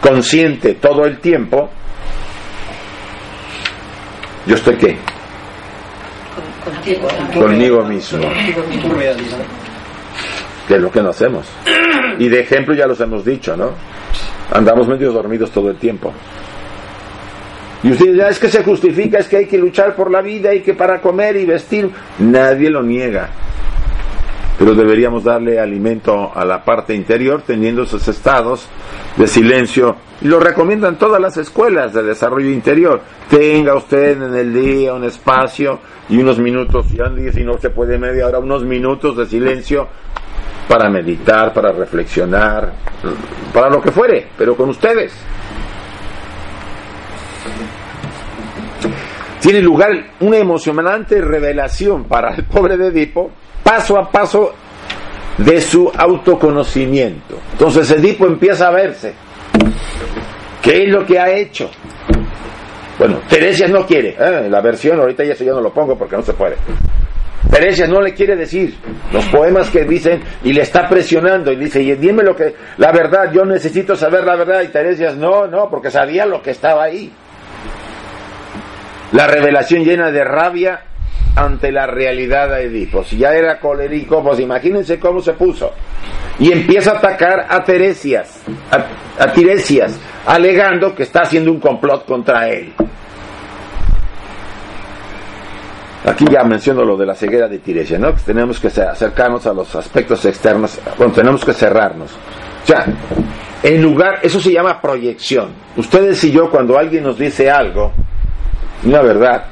consciente todo el tiempo, yo estoy qué? Conmigo mismo. Que es lo que no hacemos. Y de ejemplo ya los hemos dicho, ¿no? Andamos medio dormidos todo el tiempo. Y usted dirá, es que se justifica, es que hay que luchar por la vida y que para comer y vestir, nadie lo niega pero deberíamos darle alimento a la parte interior teniendo esos estados de silencio. Y lo recomiendan todas las escuelas de desarrollo interior. Tenga usted en el día un espacio y unos minutos, y si no se puede media hora, unos minutos de silencio para meditar, para reflexionar, para lo que fuere, pero con ustedes. Tiene lugar una emocionante revelación para el pobre de Edipo paso a paso de su autoconocimiento. Entonces Edipo empieza a verse. ¿Qué es lo que ha hecho? Bueno, Teresias no quiere. ¿eh? La versión, ahorita ya eso ya no lo pongo porque no se puede. Teresias no le quiere decir los poemas que dicen y le está presionando y dice, y dime lo que, la verdad, yo necesito saber la verdad. Y Teresias, no, no, porque sabía lo que estaba ahí. La revelación llena de rabia ante la realidad de Edipo. Si ya era colérico, pues imagínense cómo se puso. Y empieza a atacar a Teresias, a, Tiresias, alegando que está haciendo un complot contra él. Aquí ya menciono lo de la ceguera de Tiresias, ¿no? Que tenemos que acercarnos a los aspectos externos, bueno, tenemos que cerrarnos. O sea, en lugar, eso se llama proyección. Ustedes y yo, cuando alguien nos dice algo, una verdad,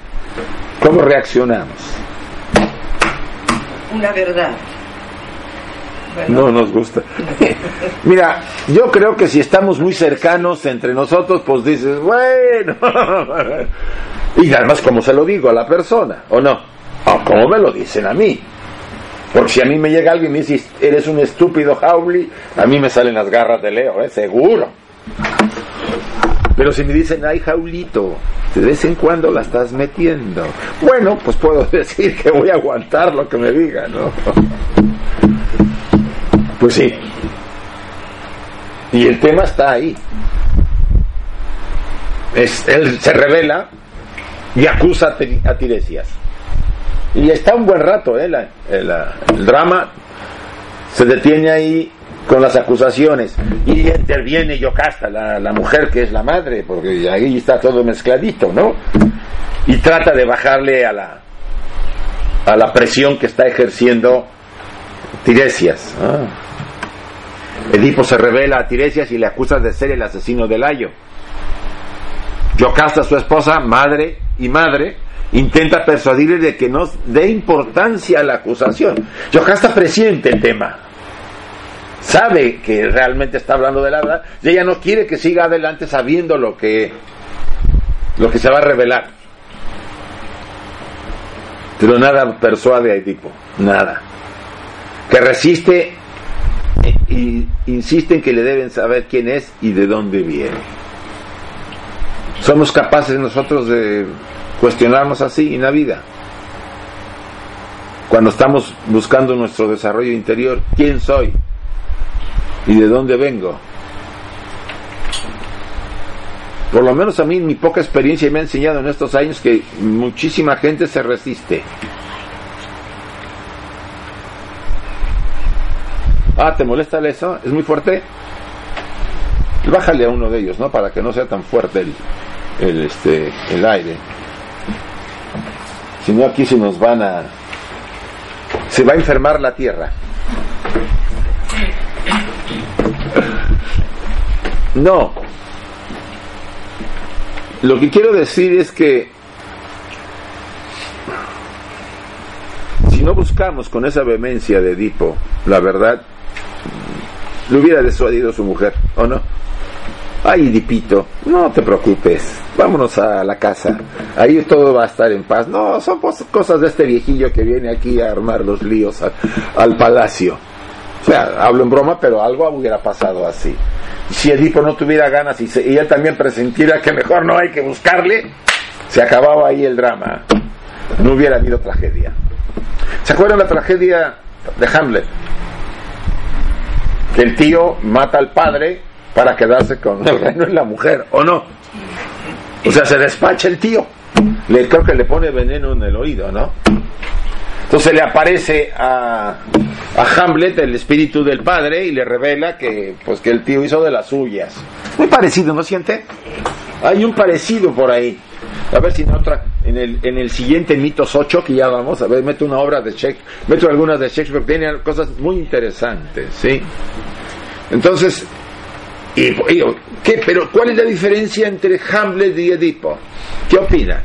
¿Cómo reaccionamos? Una verdad. No nos gusta. Mira, yo creo que si estamos muy cercanos entre nosotros, pues dices, bueno. y además, como se lo digo a la persona, ¿o no? O como me lo dicen a mí. Porque si a mí me llega alguien y me dice, eres un estúpido Howley, a mí me salen las garras de Leo, ¿eh? seguro. Pero si me dicen, ay, Jaulito, de vez en cuando la estás metiendo. Bueno, pues puedo decir que voy a aguantar lo que me digan, ¿no? Pues sí. Y el tema está ahí. Es, él se revela y acusa a Tiresias. Y está un buen rato, ¿eh? el drama se detiene ahí con las acusaciones y interviene Yocasta, la, la mujer que es la madre, porque ahí está todo mezcladito, ¿no? Y trata de bajarle a la, a la presión que está ejerciendo Tiresias. Edipo se revela a Tiresias y le acusa de ser el asesino del Ayo. Yocasta, su esposa, madre y madre, intenta persuadirle de que no dé importancia a la acusación. Yocasta presiente el tema, sabe que realmente está hablando de la verdad y ella no quiere que siga adelante sabiendo lo que lo que se va a revelar. Pero nada persuade a Edipo, nada. Que resiste e insiste en que le deben saber quién es y de dónde viene. Somos capaces nosotros de cuestionarnos así en la vida. Cuando estamos buscando nuestro desarrollo interior, ¿quién soy? ¿Y de dónde vengo? Por lo menos a mí mi poca experiencia me ha enseñado en estos años que muchísima gente se resiste. Ah, ¿te molesta eso? ¿Es muy fuerte? Bájale a uno de ellos, ¿no? Para que no sea tan fuerte el, el, este, el aire. Si no, aquí se nos van a... Se va a enfermar la tierra. No. Lo que quiero decir es que si no buscamos con esa vehemencia de Edipo la verdad, le hubiera desuadido su mujer, ¿o no? Ay, Edipito, no te preocupes, vámonos a la casa, ahí todo va a estar en paz. No, son cosas de este viejillo que viene aquí a armar los líos al palacio. O sea, hablo en broma, pero algo hubiera pasado así. Si Edipo no tuviera ganas y, y él también presentiera que mejor no hay que buscarle, se acababa ahí el drama. No hubiera habido tragedia. ¿Se acuerdan la tragedia de Hamlet? Que el tío mata al padre para quedarse con el reino y la mujer, ¿o no? O sea, se despacha el tío. Le, creo que le pone veneno en el oído, ¿no? Entonces le aparece a, a Hamlet el espíritu del padre y le revela que, pues, que el tío hizo de las suyas. Muy parecido, ¿no siente? Hay un parecido por ahí. A ver si en otra, en el, en el siguiente mitos 8 que ya vamos a ver, meto una obra de Shakespeare, meto algunas de Shakespeare, tiene cosas muy interesantes, ¿sí? Entonces, y, ¿qué? Pero ¿cuál es la diferencia entre Hamlet y Edipo? ¿Qué opina?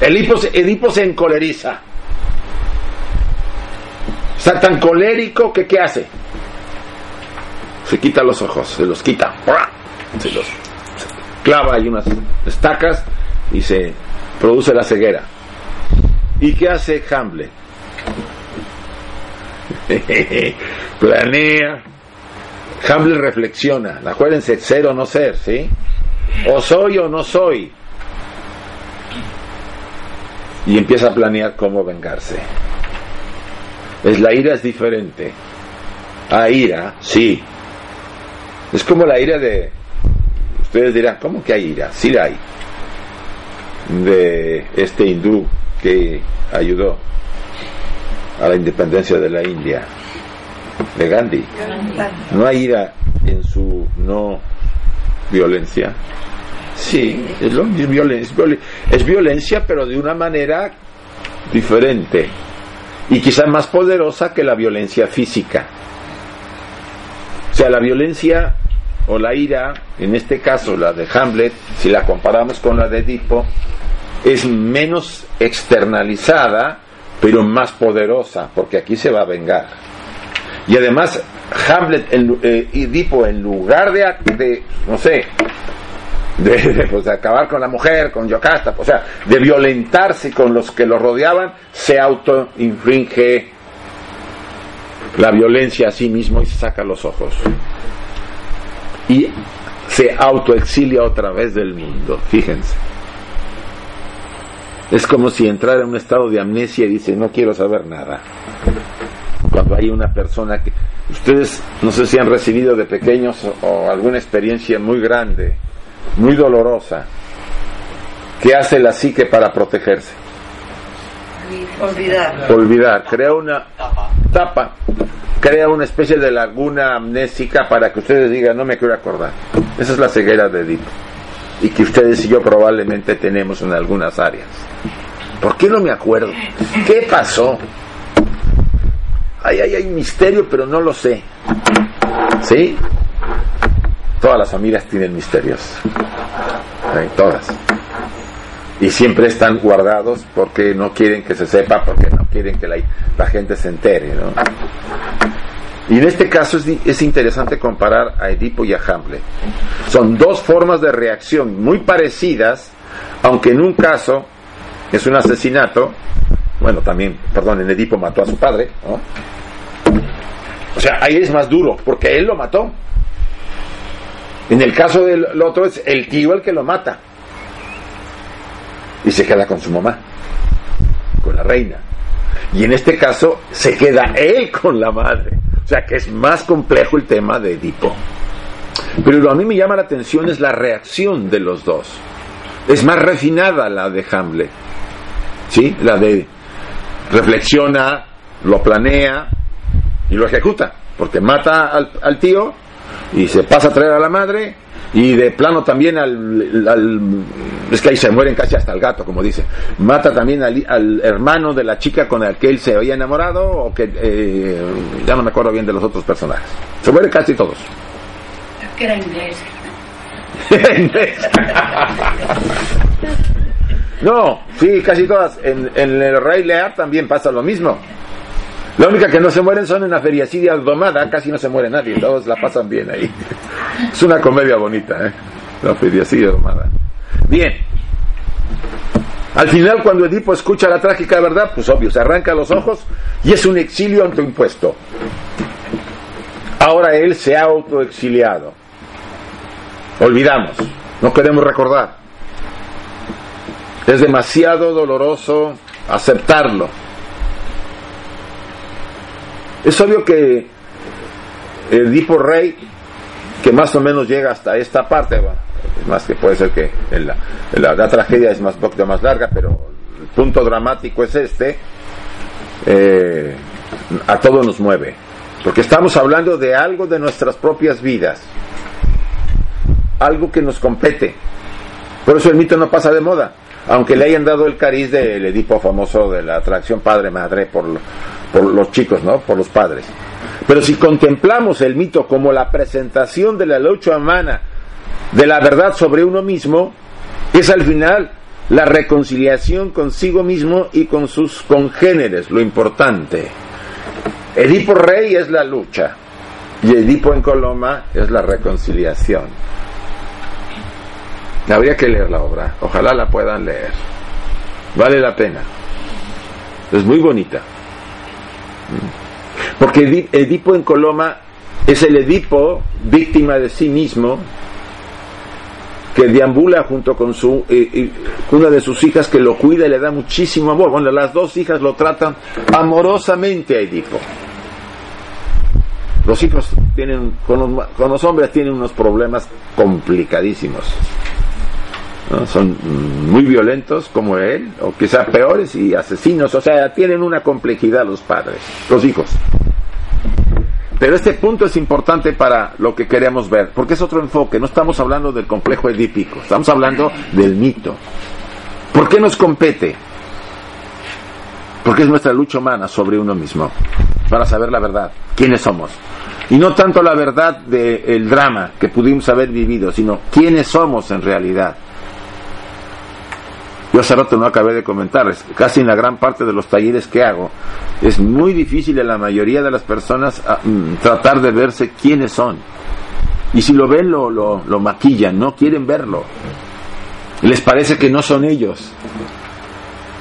Edipo, Edipo se encoleriza. Está tan colérico que ¿qué hace? Se quita los ojos, se los quita. Se los clava ahí unas estacas y se produce la ceguera. ¿Y qué hace Hamlet? Planea. Hamlet reflexiona. Acuérdense, ser o no ser, ¿sí? O soy o no soy y empieza a planear cómo vengarse. Es la ira es diferente. A ira, sí. Es como la ira de ustedes dirán, ¿cómo que hay ira? Sí la hay. De este hindú que ayudó a la independencia de la India, de Gandhi. No hay ira en su no violencia. Sí, es, lo, es, violencia, es violencia, pero de una manera diferente y quizás más poderosa que la violencia física. O sea, la violencia o la ira, en este caso la de Hamlet, si la comparamos con la de Edipo, es menos externalizada, pero más poderosa, porque aquí se va a vengar. Y además, Hamlet, en, eh, Edipo, en lugar de, de no sé, de, pues, de, acabar con la mujer, con Yocasta, o sea, de violentarse con los que lo rodeaban, se auto-infringe la violencia a sí mismo y se saca los ojos. Y se autoexilia otra vez del mundo, fíjense. Es como si entrara en un estado de amnesia y dice, no quiero saber nada. Cuando hay una persona que... Ustedes no sé si han recibido de pequeños o alguna experiencia muy grande, muy dolorosa, que hace la psique para protegerse. Olvidar. Olvidar. Crea una tapa. Crea una especie de laguna amnésica para que ustedes digan, no me quiero acordar. Esa es la ceguera de Edipo. Y que ustedes y yo probablemente tenemos en algunas áreas. ¿Por qué no me acuerdo? ¿Qué pasó? Ay, ay, hay misterio, pero no lo sé. ¿Sí? Todas las familias tienen misterios. Todas. Y siempre están guardados porque no quieren que se sepa, porque no quieren que la, gente se entere. ¿no? Y en este caso es, es, interesante comparar a Edipo y a Hamlet. Son dos formas de reacción muy parecidas, aunque en un caso es un asesinato. Bueno, también, perdón, en Edipo mató a su padre. ¿no? O sea, ahí es más duro, porque él lo mató. En el caso del otro es el tío el que lo mata. Y se queda con su mamá, con la reina. Y en este caso se queda él con la madre. O sea que es más complejo el tema de Edipo. Pero lo a mí me llama la atención es la reacción de los dos. Es más refinada la de Hamlet. ¿Sí? La de reflexiona, lo planea y lo ejecuta. Porque mata al, al tío y se pasa a traer a la madre y de plano también al, es que ahí se mueren casi hasta el gato como dice. Mata también al, hermano de la chica con el que él se había enamorado o que eh, ya no me acuerdo bien de los otros personajes. Se mueren casi todos. Que era inglés no sí casi todas. En, en el Rey Lear también pasa lo mismo la única que no se mueren son en la feriacidia domada, casi no se muere nadie, todos la pasan bien ahí. Es una comedia bonita, ¿eh? La feriacidia domada. Bien. Al final, cuando Edipo escucha la trágica verdad, pues obvio, se arranca los ojos y es un exilio autoimpuesto. Ahora él se ha autoexiliado. Olvidamos, no queremos recordar. Es demasiado doloroso aceptarlo es obvio que Edipo Rey, que más o menos llega hasta esta parte, más que puede ser que la, tragedia es más, poquito más larga, pero el punto dramático es este, eh, a todo nos mueve, porque estamos hablando de algo de nuestras propias vidas, algo que nos compete. Por eso el mito no pasa de moda, aunque le hayan dado el cariz del Edipo famoso de la atracción padre-madre por, por los chicos, ¿no? Por los padres. Pero si contemplamos el mito como la presentación de la lucha humana de la verdad sobre uno mismo, es al final la reconciliación consigo mismo y con sus congéneres, lo importante. Edipo Rey es la lucha y Edipo en Coloma es la reconciliación. Habría que leer la obra, ojalá la puedan leer. Vale la pena. Es muy bonita. Porque Edipo en Coloma es el Edipo víctima de sí mismo que deambula junto con su eh, una de sus hijas que lo cuida y le da muchísimo amor. Bueno, las dos hijas lo tratan amorosamente a Edipo. Los hijos tienen con los hombres tienen unos problemas complicadísimos. Son muy violentos como él, o quizá peores y asesinos, o sea, tienen una complejidad los padres, los hijos. Pero este punto es importante para lo que queremos ver, porque es otro enfoque, no estamos hablando del complejo edípico, estamos hablando del mito. ¿Por qué nos compete? Porque es nuestra lucha humana sobre uno mismo, para saber la verdad, quiénes somos. Y no tanto la verdad del drama que pudimos haber vivido, sino quiénes somos en realidad Yo hace rato no acabé de comentar, casi en la gran parte de los talleres que hago, es muy difícil en la mayoría de las personas ah, mm, tratar de verse quiénes son. Y si lo ven, lo, lo, lo maquillan, no quieren verlo. Les parece que no son ellos.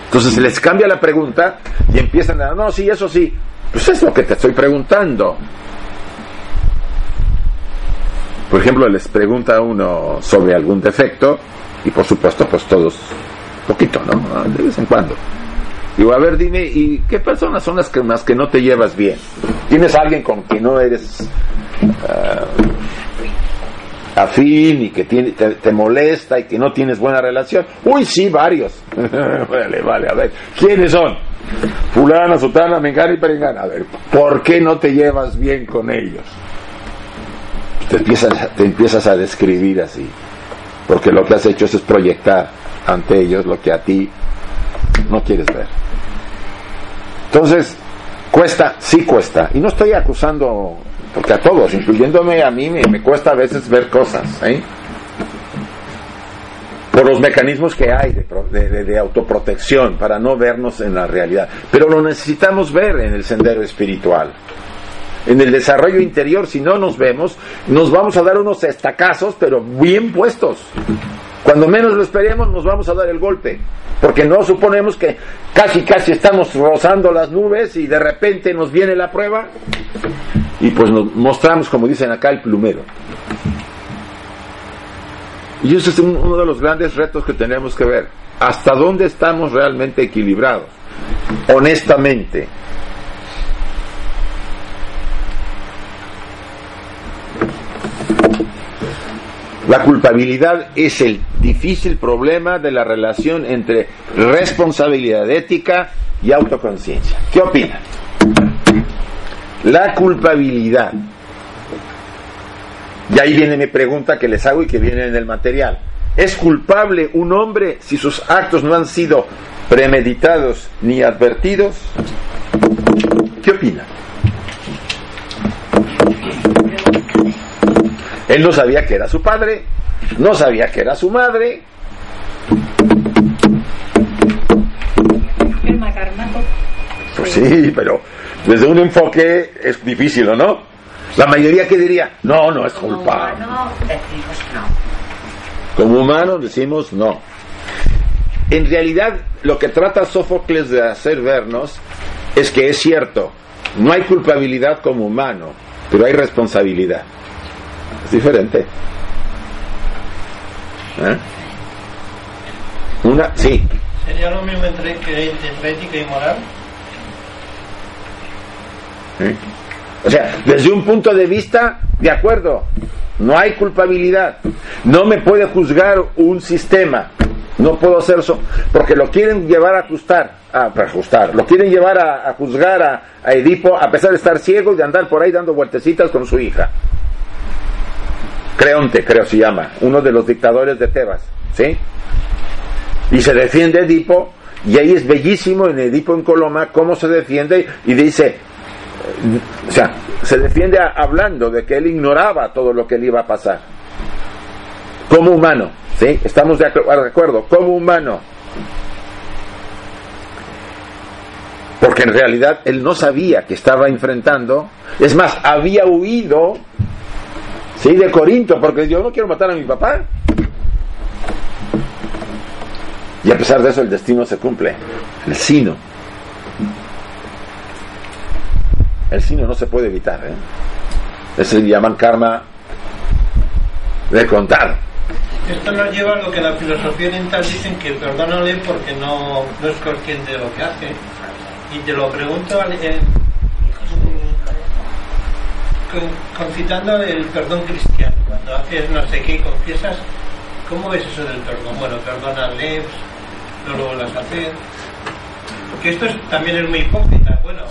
Entonces se les cambia la pregunta y empiezan a, no, sí, eso sí. Pues es lo que te estoy preguntando. Por ejemplo, les pregunta a uno sobre algún defecto y por supuesto, pues todos, poquito, ¿no? De vez en cuando. Digo, a ver, dime, ¿y qué personas son las que más que no te llevas bien? ¿Tienes alguien con quien no eres ah, afín y que tiene, te, molesta y que no tienes buena relación? Uy, sí, varios. vale, vale, a ver, ¿quiénes son? Fulana, Sutana, Mengana y Perengana. A ver, ¿por qué no te llevas bien con ellos? Te empiezas, te empiezas a describir así, porque lo que has hecho es proyectar ante ellos lo que a ti no quieres ver. Entonces, cuesta, sí cuesta. Y no estoy acusando, porque a todos, incluyéndome a mí, me, cuesta a veces ver cosas. ¿eh? Por los mecanismos que hay de, de autoprotección para no vernos en la realidad. Pero lo necesitamos ver en el sendero espiritual en el desarrollo interior, si no nos vemos, nos vamos a dar unos estacazos, pero bien puestos. Cuando menos lo esperemos, nos vamos a dar el golpe, porque no suponemos que casi, casi estamos rozando las nubes y de repente nos viene la prueba y pues nos mostramos, como dicen acá, el plumero. Y ese es uno de los grandes retos que tenemos que ver. ¿Hasta dónde estamos realmente equilibrados? Honestamente. La culpabilidad es el difícil problema de la relación entre responsabilidad ética y autoconciencia. ¿Qué opinan? La culpabilidad. Y ahí viene mi pregunta que les hago y que viene en el material. ¿Es culpable un hombre si sus actos no han sido premeditados ni advertidos? ¿Qué opinan? Él no sabía que era su padre, no sabía que era su madre. Pues sí, pero desde un enfoque es difícil, ¿o no? La mayoría que diría, no, no es culpable. Como humanos decimos no. En realidad, lo que trata Sófocles de hacer vernos es que es cierto, no hay culpabilidad como humano, pero hay responsabilidad. Es diferente. ¿Eh? Una, sí. ¿Sería lo mismo entre, entre ética y moral? ¿Eh? O sea, desde un punto de vista, de acuerdo, no hay culpabilidad. No me puede juzgar un sistema. No puedo hacer eso, porque lo quieren llevar a ajustar, a, ajustar, lo quieren llevar a, a juzgar a, a, Edipo a pesar de estar ciego y de andar por ahí dando vueltecitas con su hija. Creonte, creo se llama, uno de los dictadores de Tebas, ¿sí? Y se defiende Edipo, y ahí es bellísimo en Edipo en Coloma cómo se defiende y dice, o sea, se defiende hablando de que él ignoraba todo lo que le iba a pasar. Como humano, ¿sí? Estamos de acuerdo, como humano. Porque en realidad él no sabía que estaba enfrentando, es más, había huido Sí, de Corinto, porque yo no quiero matar a mi papá. Y a pesar de eso el destino se cumple. El sino. El sino no se puede evitar. ¿eh? Ese le llaman karma de contar. Esto nos lleva a lo que la filosofía oriental dicen que perdónale porque no, no es consciente de lo que hace. Y te lo pregunto en, concitando el perdón cristiano, cuando haces no sé qué y confiesas, ¿cómo ves eso del perdón? Bueno, perdónale, no lo vuelvas a hacer. Porque esto también es muy hipócrita. Bueno,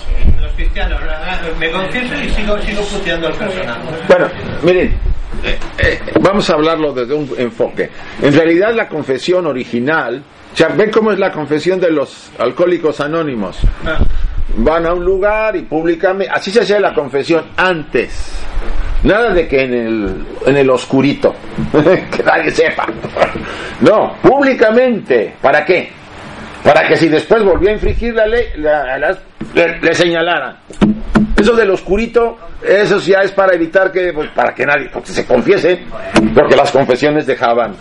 los cristianos, ah, me confieso y sigo, sigo puteando al personal. Bueno, miren, eh, eh, vamos a hablarlo desde un enfoque. En realidad la confesión original, sea, ven cómo es la confesión de los alcohólicos anónimos. Ah van a un lugar y públicamente, así se hacía la confesión antes. Nada de que en el, en el oscurito, que nadie sepa. No, públicamente. ¿Para qué? Para que si después volvió a infringir la ley, le, señalaran. Eso del oscurito, eso ya es para evitar que, pues, para que nadie, porque se confiese, porque las confesiones dejaban,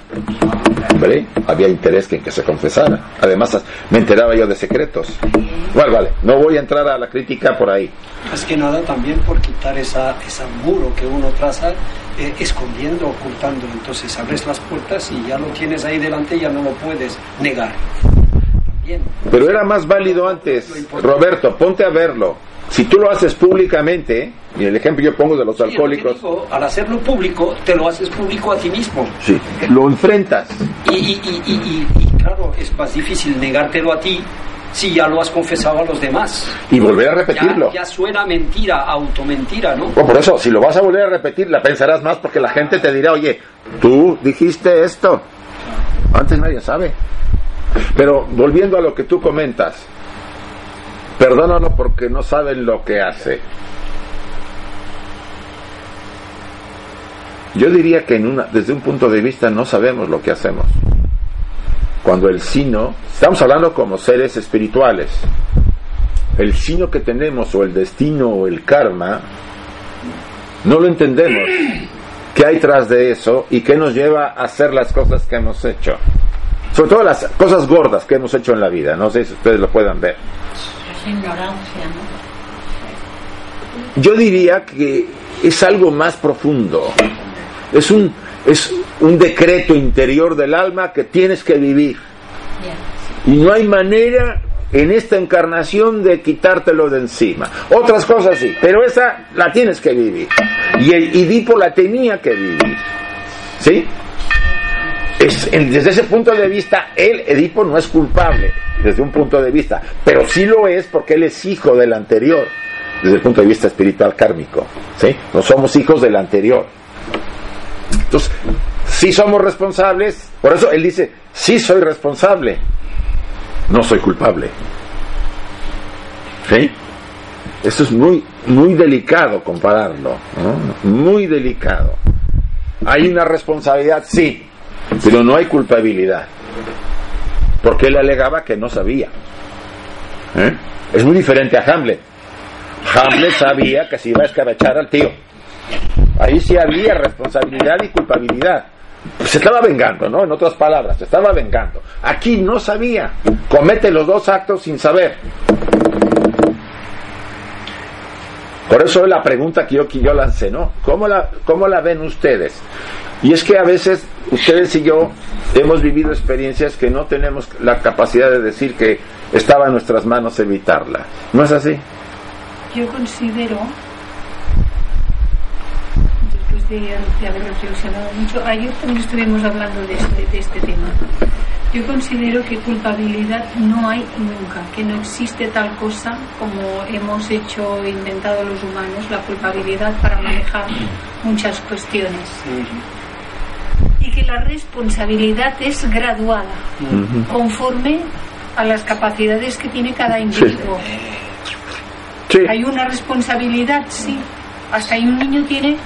¿vale? Había interés en que se confesara. Además, me enteraba yo de secretos. Vale, vale, no voy a entrar a la crítica por ahí. Más que nada también por quitar esa, ese muro que uno traza eh, escondiendo, ocultando. Entonces abres las puertas y ya lo tienes ahí delante y ya no lo puedes negar. Pero era más válido antes. Roberto, ponte a verlo si tú lo haces públicamente, y el ejemplo yo pongo de los alcohólicos. al hacerlo público, te lo haces público a ti mismo. Sí, lo enfrentas. Y, y, y, claro, es más difícil negártelo a ti si ya lo has confesado a los demás. Y volver a repetirlo. Ya, suena mentira, automentira, ¿no? por eso, si lo vas a volver a repetir, la pensarás más porque la gente te dirá, oye, tú dijiste esto. Antes nadie sabe. Pero volviendo a lo que tú comentas, Perdónalo porque no saben lo que hace. Yo diría que en una, desde un punto de vista no sabemos lo que hacemos. Cuando el sino, estamos hablando como seres espirituales, el sino que tenemos o el destino o el karma, no lo entendemos. ¿Qué hay tras de eso y qué nos lleva a hacer las cosas que hemos hecho? Sobre todo las cosas gordas que hemos hecho en la vida, no sé si ustedes lo puedan ver ignorancia, Yo diría que es algo más profundo. Es un, es un decreto interior del alma que tienes que vivir. Y no hay manera en esta encarnación de quitártelo de encima. Otras cosas sí, pero esa la tienes que vivir. Y el Edipo la tenía que vivir. ¿Sí? Desde ese punto de vista, él, Edipo, no es culpable, desde un punto de vista, pero sí lo es porque él es hijo del anterior, desde el punto de vista espiritual kármico. ¿sí? No somos hijos del anterior. Entonces, sí somos responsables, por eso él dice, sí soy responsable, no soy culpable. ¿Sí? Esto es muy, muy delicado compararlo, muy delicado. Hay una responsabilidad, sí, pero no hay culpabilidad. Porque él alegaba que no sabía. ¿Eh? Es muy diferente a Hamlet. Hamlet sabía que se iba a escabechar al tío. Ahí sí había responsabilidad y culpabilidad. Se estaba vengando, ¿no? En otras palabras, se estaba vengando. Aquí no sabía. Comete los dos actos sin saber. Por eso es la pregunta que yo, que yo lancé, ¿no? ¿Cómo la, ¿Cómo la ven ustedes? Y es que a veces ustedes y yo hemos vivido experiencias que no tenemos la capacidad de decir que estaba en nuestras manos evitarla. ¿No es así? Yo considero, de, haber reflexionado mucho, ayer también estuvimos hablando de este, de este tema. Yo considero que culpabilidad no hay nunca, que no existe tal cosa como hemos hecho, inventado los humanos, la culpabilidad para manejar muchas cuestiones. Y que la responsabilidad es graduada conforme a las capacidades que tiene cada individuo. Hay una responsabilidad, sí. Hasta ahí un niño tiene,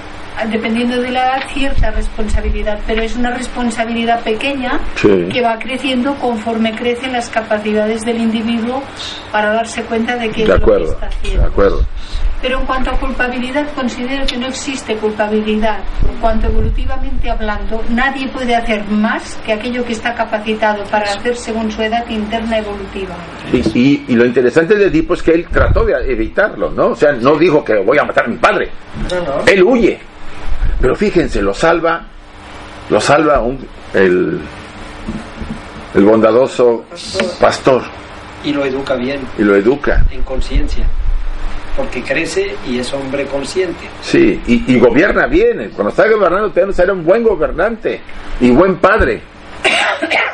dependiendo de la edad, cierta responsabilidad, pero es una responsabilidad pequeña que va creciendo conforme crecen las capacidades del individuo para darse cuenta de que de acuerdo, lo que está haciendo. De acuerdo. Pero en cuanto a culpabilidad, considero que no existe culpabilidad. En cuanto evolutivamente hablando, nadie puede hacer más que aquello que está capacitado para hacer según su edad interna evolutiva. Y, y, lo interesante de Edipo es que él trató de evitarlo, ¿no? O sea, no dijo que voy a matar a mi padre. Él huye. Pero fíjense, lo salva, lo salva un, el, el bondadoso pastor. Y lo educa bien. Y lo educa. En conciencia porque crece y es hombre consciente. Sí, y, gobierna bien. Cuando está gobernando, tiene que ser un buen gobernante y buen padre.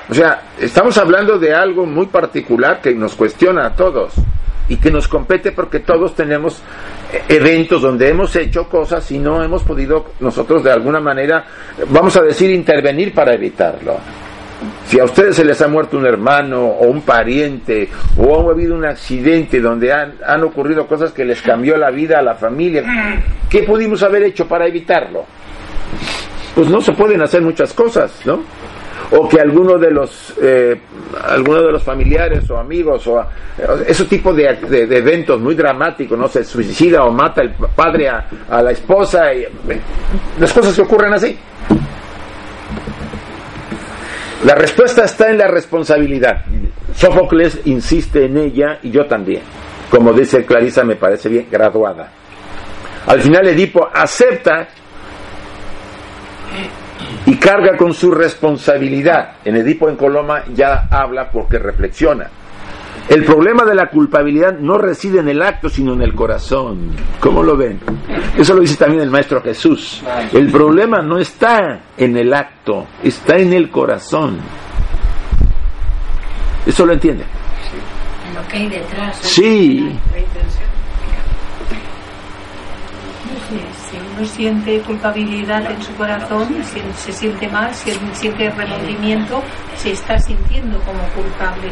O sea, estamos hablando de algo muy particular que nos cuestiona a todos y que nos compete porque todos tenemos eh, eventos donde hemos hecho cosas y no hemos podido nosotros de alguna manera, vamos a decir, intervenir para evitarlo. Si a ustedes se les ha muerto un hermano o un pariente o ha habido un accidente donde han, han ocurrido cosas que les cambió la vida a la familia, ¿qué pudimos haber hecho para evitarlo? Pues no se pueden hacer muchas cosas, ¿no? O que alguno de los eh, de los familiares o amigos o ese tipo de, de, eventos muy dramáticos no se suicida o mata el padre a, a la esposa y, las cosas que ocurren así la respuesta está en la responsabilidad. Sófocles insiste en ella y yo también. Como dice Clarisa, me parece bien, graduada. Al final Edipo acepta y carga con su responsabilidad. En Edipo en Coloma ya habla porque reflexiona. El problema de la culpabilidad no reside en el acto, sino en el corazón. ¿Cómo lo ven? Eso lo dice también el Maestro Jesús. El problema no está en el acto, está en el corazón. ¿Eso lo entienden? Lo que hay detrás. Sí. Si uno siente culpabilidad en su corazón, si se siente mal, si siente remordimiento, se está sintiendo como culpable.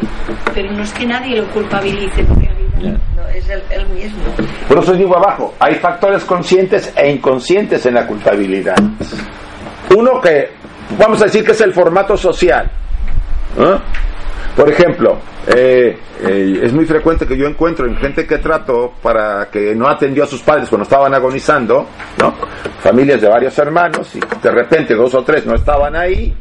Pero no es que nadie lo culpabilice en realidad. No, es el, mismo. Por eso digo abajo, hay factores conscientes e inconscientes en la culpabilidad. Uno que, vamos a decir que es el formato social. Por ejemplo, eh, eh, es muy frecuente que yo encuentro en gente que trato para que no atendió a sus padres cuando estaban agonizando, ¿no? Familias de varios hermanos y de repente dos o tres no estaban ahí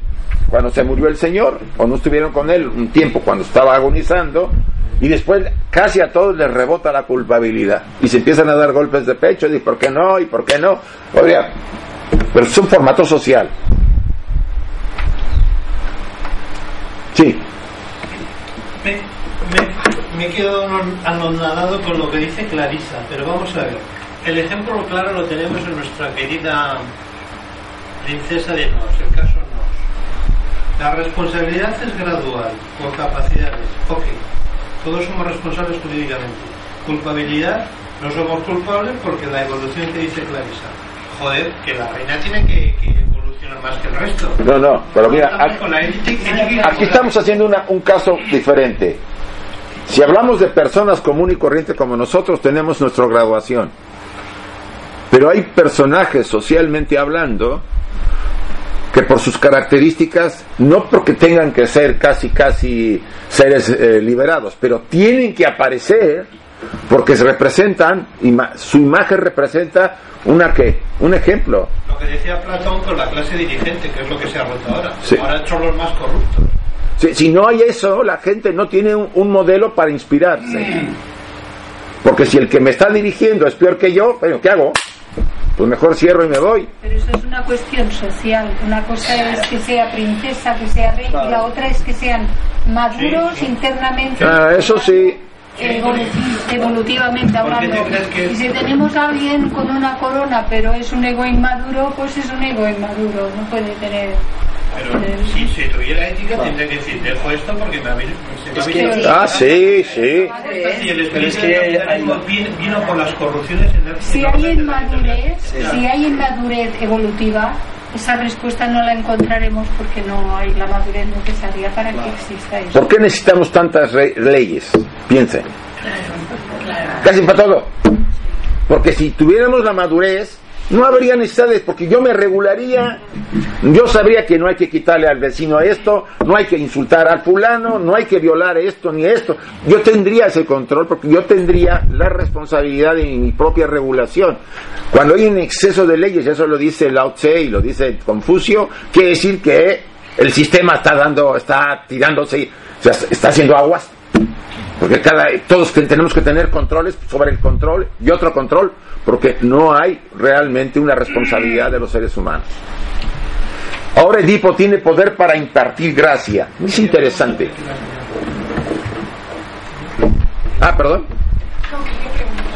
cuando se murió el Señor o no estuvieron con él un tiempo cuando estaba agonizando y después casi a todos les rebota la culpabilidad y se empiezan a dar golpes de pecho y ¿por qué no? ¿y por qué no? Oiga, pero es un formato social. Sí me, me, he quedado anonadado con lo que dice Clarisa, pero vamos a ver. El ejemplo claro lo tenemos en nuestra querida princesa de Nos, el caso Nos. La responsabilidad es gradual, por capacidades. Ok, todos somos responsables jurídicamente. Culpabilidad, no somos culpables porque la evolución que dice Clarisa. Joder, que la reina tiene que más que el resto. No, no, pero mira, aquí, estamos haciendo un caso diferente. Si hablamos de personas común y corriente como nosotros, tenemos nuestra graduación. Pero hay personajes socialmente hablando que por sus características, no porque tengan que ser casi, casi seres eh, liberados, pero tienen que aparecer porque se representan, su imagen representa una que, un ejemplo. Lo que decía Platón con la clase dirigente, que es lo que se ha roto ahora. Ahora son los más corruptos. si no hay eso, la gente no tiene un, modelo para inspirarse. Porque si el que me está dirigiendo es peor que yo, bueno, ¿qué hago? Pues mejor cierro y me voy. Pero eso es una cuestión social. Una cosa es que sea princesa, que sea rey, y la otra es que sean maduros internamente. Ah, eso sí evolutivamente hablando. Y si tenemos a alguien con una corona, pero es un ego inmaduro, pues es un ego inmaduro, no puede tener. Pero si, si, tuviera ética, tendría que decir, dejo esto porque me ha venido. Ah, sí, sí. Y el espíritu vino, por las corrupciones Si hay inmadurez, si hay inmadurez evolutiva, esa respuesta no la encontraremos porque no hay la madurez necesaria para que exista eso. ¿Por qué necesitamos tantas leyes? Piensen. Casi para todo. Porque si tuviéramos la madurez, no habría necesidades porque yo me regularía, yo sabría que no hay que quitarle al vecino esto, no hay que insultar al fulano, no hay que violar esto ni esto. Yo tendría ese control porque yo tendría la responsabilidad de mi propia regulación. Cuando hay un exceso de leyes, eso lo dice Lao Tse y lo dice Confucio, quiere decir que el sistema está dando, está tirándose, está haciendo aguas. Porque cada, todos tenemos que tener controles sobre el control y otro control porque no hay realmente una responsabilidad de los seres humanos. Ahora Edipo tiene poder para impartir gracia. Es interesante. Ah, perdón.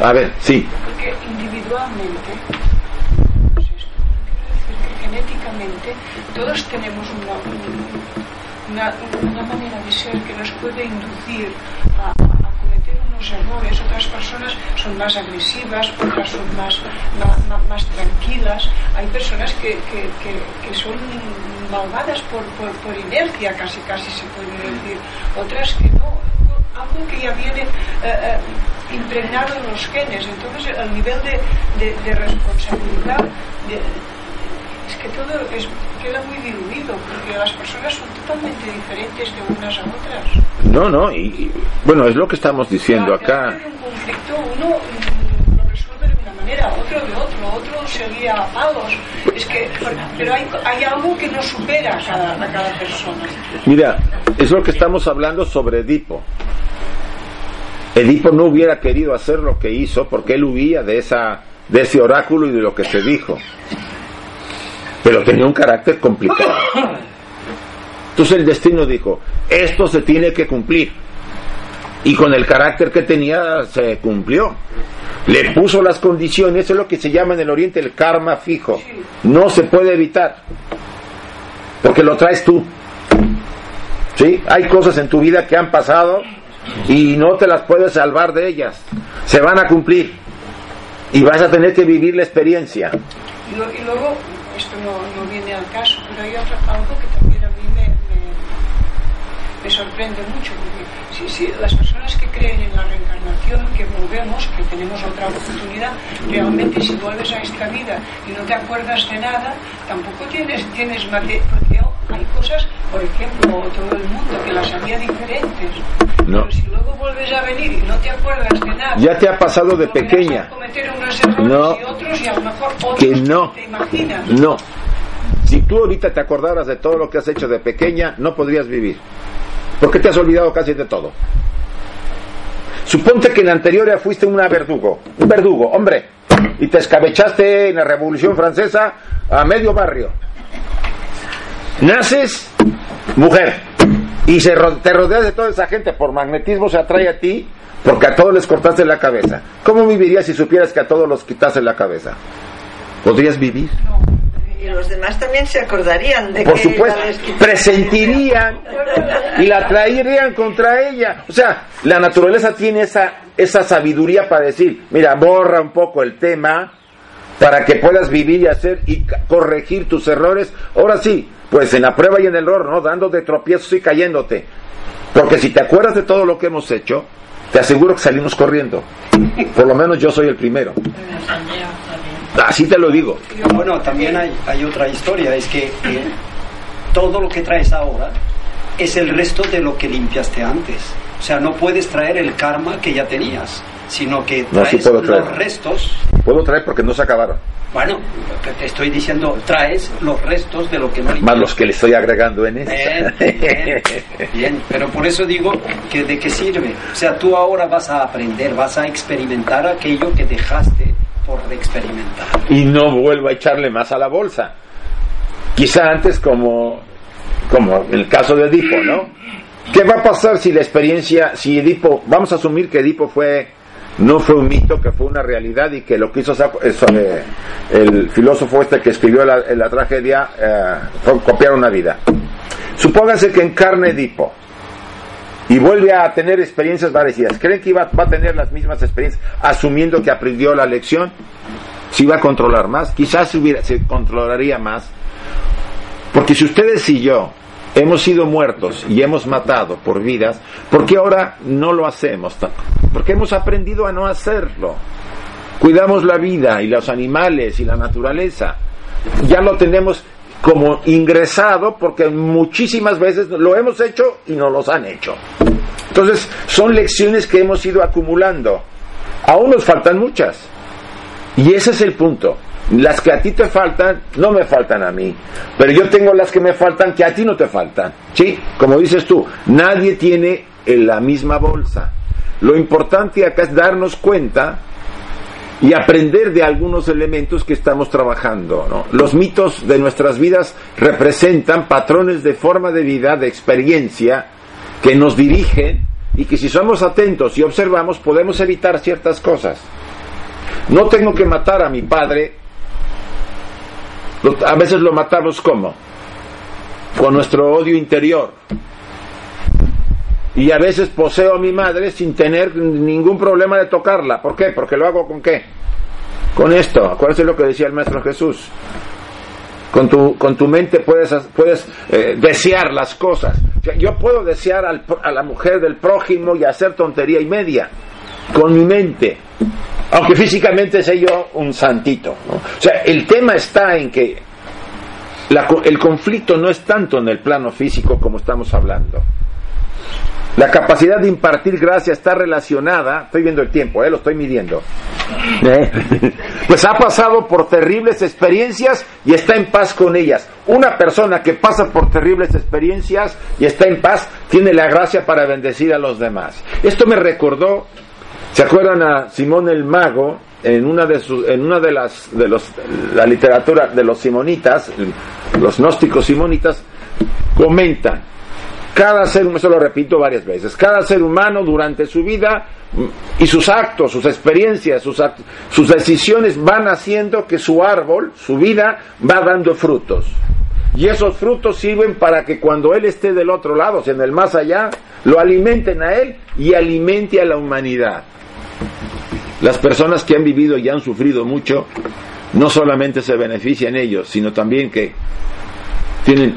A ver, sí. Porque individualmente, pues esto, que genéticamente todos tenemos una, una, manera de ser que nos puede inducir a errores, otras personas son más agresivas, otras son más, más, más, tranquilas. Hay personas que, que, que, que son malvadas por, por, por, inercia, casi casi se puede decir, otras que no, algo que ya viene eh, eh, impregnado en los genes, entonces el nivel de, de, de responsabilidad de, es que todo es, queda muy diluido, porque las personas son totalmente diferentes de unas a otras. No, no, y, y bueno, es lo que estamos diciendo acá. Un conflicto, uno lo resuelve de una manera, otro de otro, otro se guía a palos. Es que, pero hay, hay algo que no supera a cada, a cada persona. Mira, es lo que estamos hablando sobre Edipo. Edipo no hubiera querido hacer lo que hizo porque él huía de esa de ese oráculo y de lo que se dijo. Pero tenía un carácter complicado. Entonces el destino dijo, esto se tiene que cumplir. Y con el carácter que tenía se cumplió. Le puso las condiciones, eso es lo que se llama en el Oriente el karma fijo. No se puede evitar. Porque lo traes tú. ¿Sí? Hay cosas en tu vida que han pasado y no te las puedes salvar de ellas. Se van a cumplir. Y vas a tener que vivir la experiencia. Y, luego, esto no, no, viene al caso, pero hay otro, algo que también me sorprende mucho. Porque si, si, las personas que creen en la reencarnación, que volvemos, que tenemos otra oportunidad, realmente si vuelves a esta vida y no te acuerdas de nada, tampoco tienes, tienes materia. Porque hay cosas, por ejemplo, todo el mundo que las había diferentes. No. Pero si luego vuelves a venir y no te acuerdas de nada, ya te ha pasado de pequeña. No, y otros, y a lo mejor otros que no. te imaginas. No. Si tú ahorita te acordaras de todo lo que has hecho de pequeña, no podrías vivir. Porque te has olvidado casi de todo. Suponte que en la anterior ya fuiste una verdugo, un verdugo, hombre, y te escabechaste en la Revolución Francesa a medio barrio. Naces mujer y se te rodeas de toda esa gente, por magnetismo se atrae a ti porque a todos les cortaste la cabeza. ¿Cómo vivirías si supieras que a todos los quitaste la cabeza? ¿Podrías vivir? Y los demás también se acordarían de Por que supuesto, presentirían y la traerían contra ella. O sea, la naturaleza tiene esa, esa sabiduría para decir, mira, borra un poco el tema para que puedas vivir y hacer y corregir tus errores. Ahora sí, pues en la prueba y en el error, ¿no? Dando de tropiezos y cayéndote. Porque si te acuerdas de todo lo que hemos hecho, te aseguro que salimos corriendo. Por lo menos yo soy el primero. Así te lo digo. Bueno, también hay, hay otra historia, es que eh, todo lo que traes ahora es el resto de lo que limpiaste antes. O sea, no puedes traer el karma que ya tenías, sino que No, sí traes puedo traer. los restos. Puedo traer porque no se acabaron. Bueno, te- estoy diciendo, traes los restos de lo que no limpiaste. Más los que le estoy agregando en Bien, esta. bien, bien, pero por eso digo que de qué sirve. O sea, tú ahora vas a aprender, vas a experimentar aquello que dejaste por experimentar. y no vuelvo a echarle más a la bolsa. Quizá antes como, como el caso de Edipo, ¿no? ¿Qué va a pasar si la experiencia, si Edipo, vamos a asumir que Edipo fue, no fue un mito, que fue una realidad y que lo que hizo eso, eh, el filósofo este que escribió la, la tragedia eh, fue copiar una vida. Supóngase que encarne Edipo y vuelve a tener experiencias parecidas. ¿Creen que va a tener las mismas experiencias asumiendo que aprendió la lección? ¿Se iba a controlar más? Quizás se controlaría más. Porque si ustedes y yo hemos sido muertos y hemos matado por vidas, ¿por qué ahora no lo hacemos? Porque hemos aprendido a no hacerlo. Cuidamos la vida y los animales y la naturaleza. Ya lo tenemos como ingresado porque muchísimas veces lo hemos hecho y no los han hecho. Entonces, son lecciones que hemos ido acumulando. Aún nos faltan muchas. Y ese es el punto. Las que a ti te faltan, no me faltan a mí. Pero yo tengo las que me faltan que a ti no te faltan. ¿Sí? Como dices tú, nadie tiene en la misma bolsa. Lo importante acá es darnos cuenta y aprender de algunos elementos que estamos trabajando. Los mitos de nuestras vidas representan patrones de forma de vida, de experiencia, que nos dirigen y que si somos atentos y observamos podemos evitar ciertas cosas. No tengo que matar a mi padre. A veces lo matamos como? Con nuestro odio interior. Y a veces poseo a mi madre sin tener ningún problema de tocarla. ¿Por qué? Porque lo hago con qué? con esto. Acuérdense lo que decía el Maestro Jesús. Con tu, con tu mente puedes, puedes eh, desear las cosas. O sea, yo puedo desear al, a la mujer del prójimo y hacer tontería y media con mi mente. Aunque físicamente sea yo un santito. O sea, el tema está en que la, el conflicto no es tanto en el plano físico como estamos hablando. La capacidad de impartir gracia está relacionada, estoy viendo el tiempo, eh, lo estoy midiendo, ¿Eh? pues ha pasado por terribles experiencias y está en paz con ellas. Una persona que pasa por terribles experiencias y está en paz tiene la gracia para bendecir a los demás. Esto me recordó, ¿se acuerdan a Simón el Mago? En una de sus, en una de las de los la literatura de los simonitas, los gnósticos simonitas comentan cada ser humano, eso lo repito varias veces, cada ser humano durante su vida y sus actos, sus experiencias, sus, sus decisiones van haciendo que su árbol, su vida, va dando frutos. Y esos frutos sirven para que cuando Él esté del otro lado, o sea, en el más allá, lo alimenten a Él y alimente a la humanidad. Las personas que han vivido y han sufrido mucho, no solamente se benefician ellos, sino también que tienen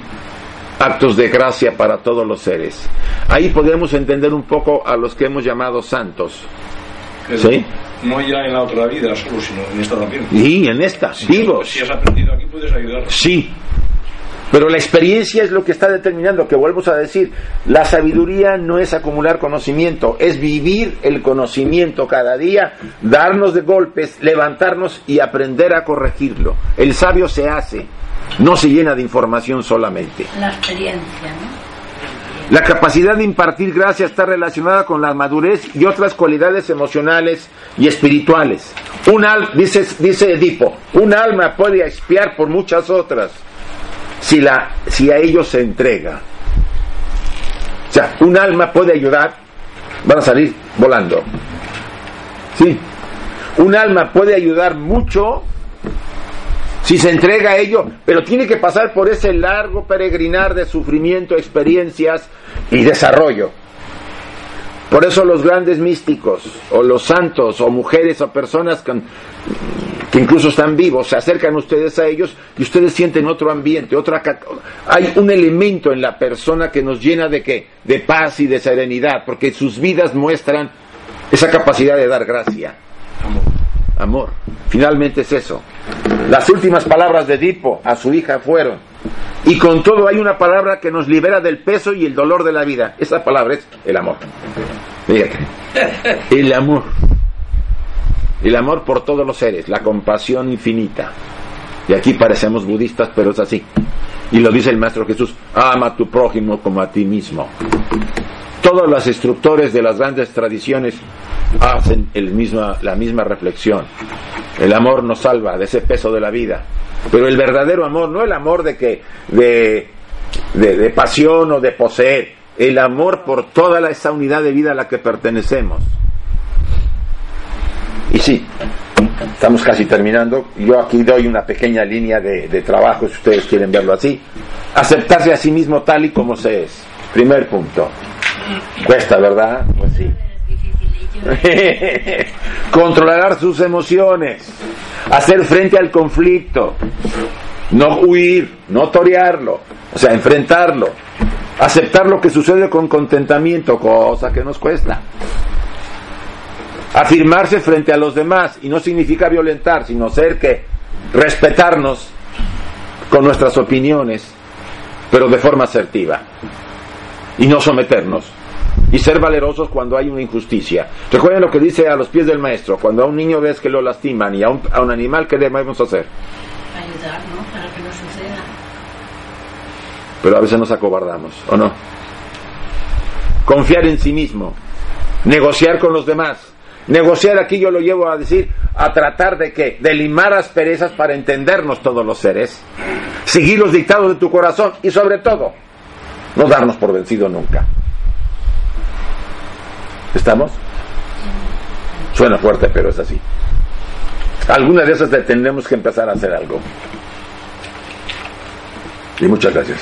actos de gracia para todos los seres. Ahí podemos entender un poco a los que hemos llamado santos. ¿Sí? No ya en la otra vida solo, sino en esta también. Y en esta, vivos. Si has aprendido aquí puedes ayudar. Sí. Pero la experiencia es lo que está determinando, que vuelvo a decir, la sabiduría no es acumular conocimiento, es vivir el conocimiento cada día, darnos de golpes, levantarnos y aprender a corregirlo. El sabio se hace, no se llena de información solamente. La experiencia, ¿no? La capacidad de impartir gracia está relacionada con la madurez y otras cualidades emocionales y espirituales. Un al, dice, dice Edipo, un alma puede expiar por muchas otras si, la, si a ellos se entrega. O sea, un alma puede ayudar, van a salir volando. Sí. Un alma puede ayudar mucho si se entrega a ello, pero tiene que pasar por ese largo peregrinar de sufrimiento, experiencias y desarrollo. Por eso los grandes místicos, o los santos, o mujeres, o personas que, incluso están vivos, se acercan ustedes a ellos y ustedes sienten otro ambiente, otra hay un elemento en la persona que nos llena de qué? De paz y de serenidad, porque sus vidas muestran esa capacidad de dar gracia. Amor. Finalmente es eso. Las últimas palabras de Edipo a su hija fueron, y con todo hay una palabra que nos libera del peso y el dolor de la vida. Esa palabra es el amor. Fíjate. El amor. El amor por todos los seres, la compasión infinita. Y aquí parecemos budistas, pero es así. Y lo dice el Maestro Jesús, ama a tu prójimo como a ti mismo. Todos los instructores de las grandes tradiciones hacen el misma, la misma reflexión. El amor nos salva de ese peso de la vida. Pero el verdadero amor, no el amor de que, de, de, pasión o de poseer, el amor por toda esa unidad de vida a la que pertenecemos. Y sí, estamos casi terminando. Yo aquí doy una pequeña línea de, de, trabajo, si ustedes quieren verlo así. Aceptarse a sí mismo tal y como se es. Primer punto. Cuesta, ¿verdad? Pues sí. Controlar sus emociones. Hacer frente al conflicto. No huir, no torearlo. O sea, enfrentarlo. Aceptar lo que sucede con contentamiento, cosa que nos cuesta afirmarse frente a los demás y no significa violentar, sino ser que respetarnos con nuestras opiniones, pero de forma asertiva y no someternos y ser valerosos cuando hay una injusticia. Recuerden lo que dice a los pies del maestro, cuando a un niño ves que lo lastiman y a un, a un animal, ¿qué debemos hacer? Ayudar, ¿no? Para que no suceda. Pero a veces nos acobardamos, ¿o no? Confiar en sí mismo, negociar con los demás, Negociar aquí yo lo llevo a decir, a tratar de qué? De limar asperezas para entendernos todos los seres. Seguir los dictados de tu corazón y sobre todo, no darnos por vencido nunca. ¿Estamos? Suena fuerte, pero es así. Algunas de esas tendremos que empezar a hacer algo. Y muchas gracias.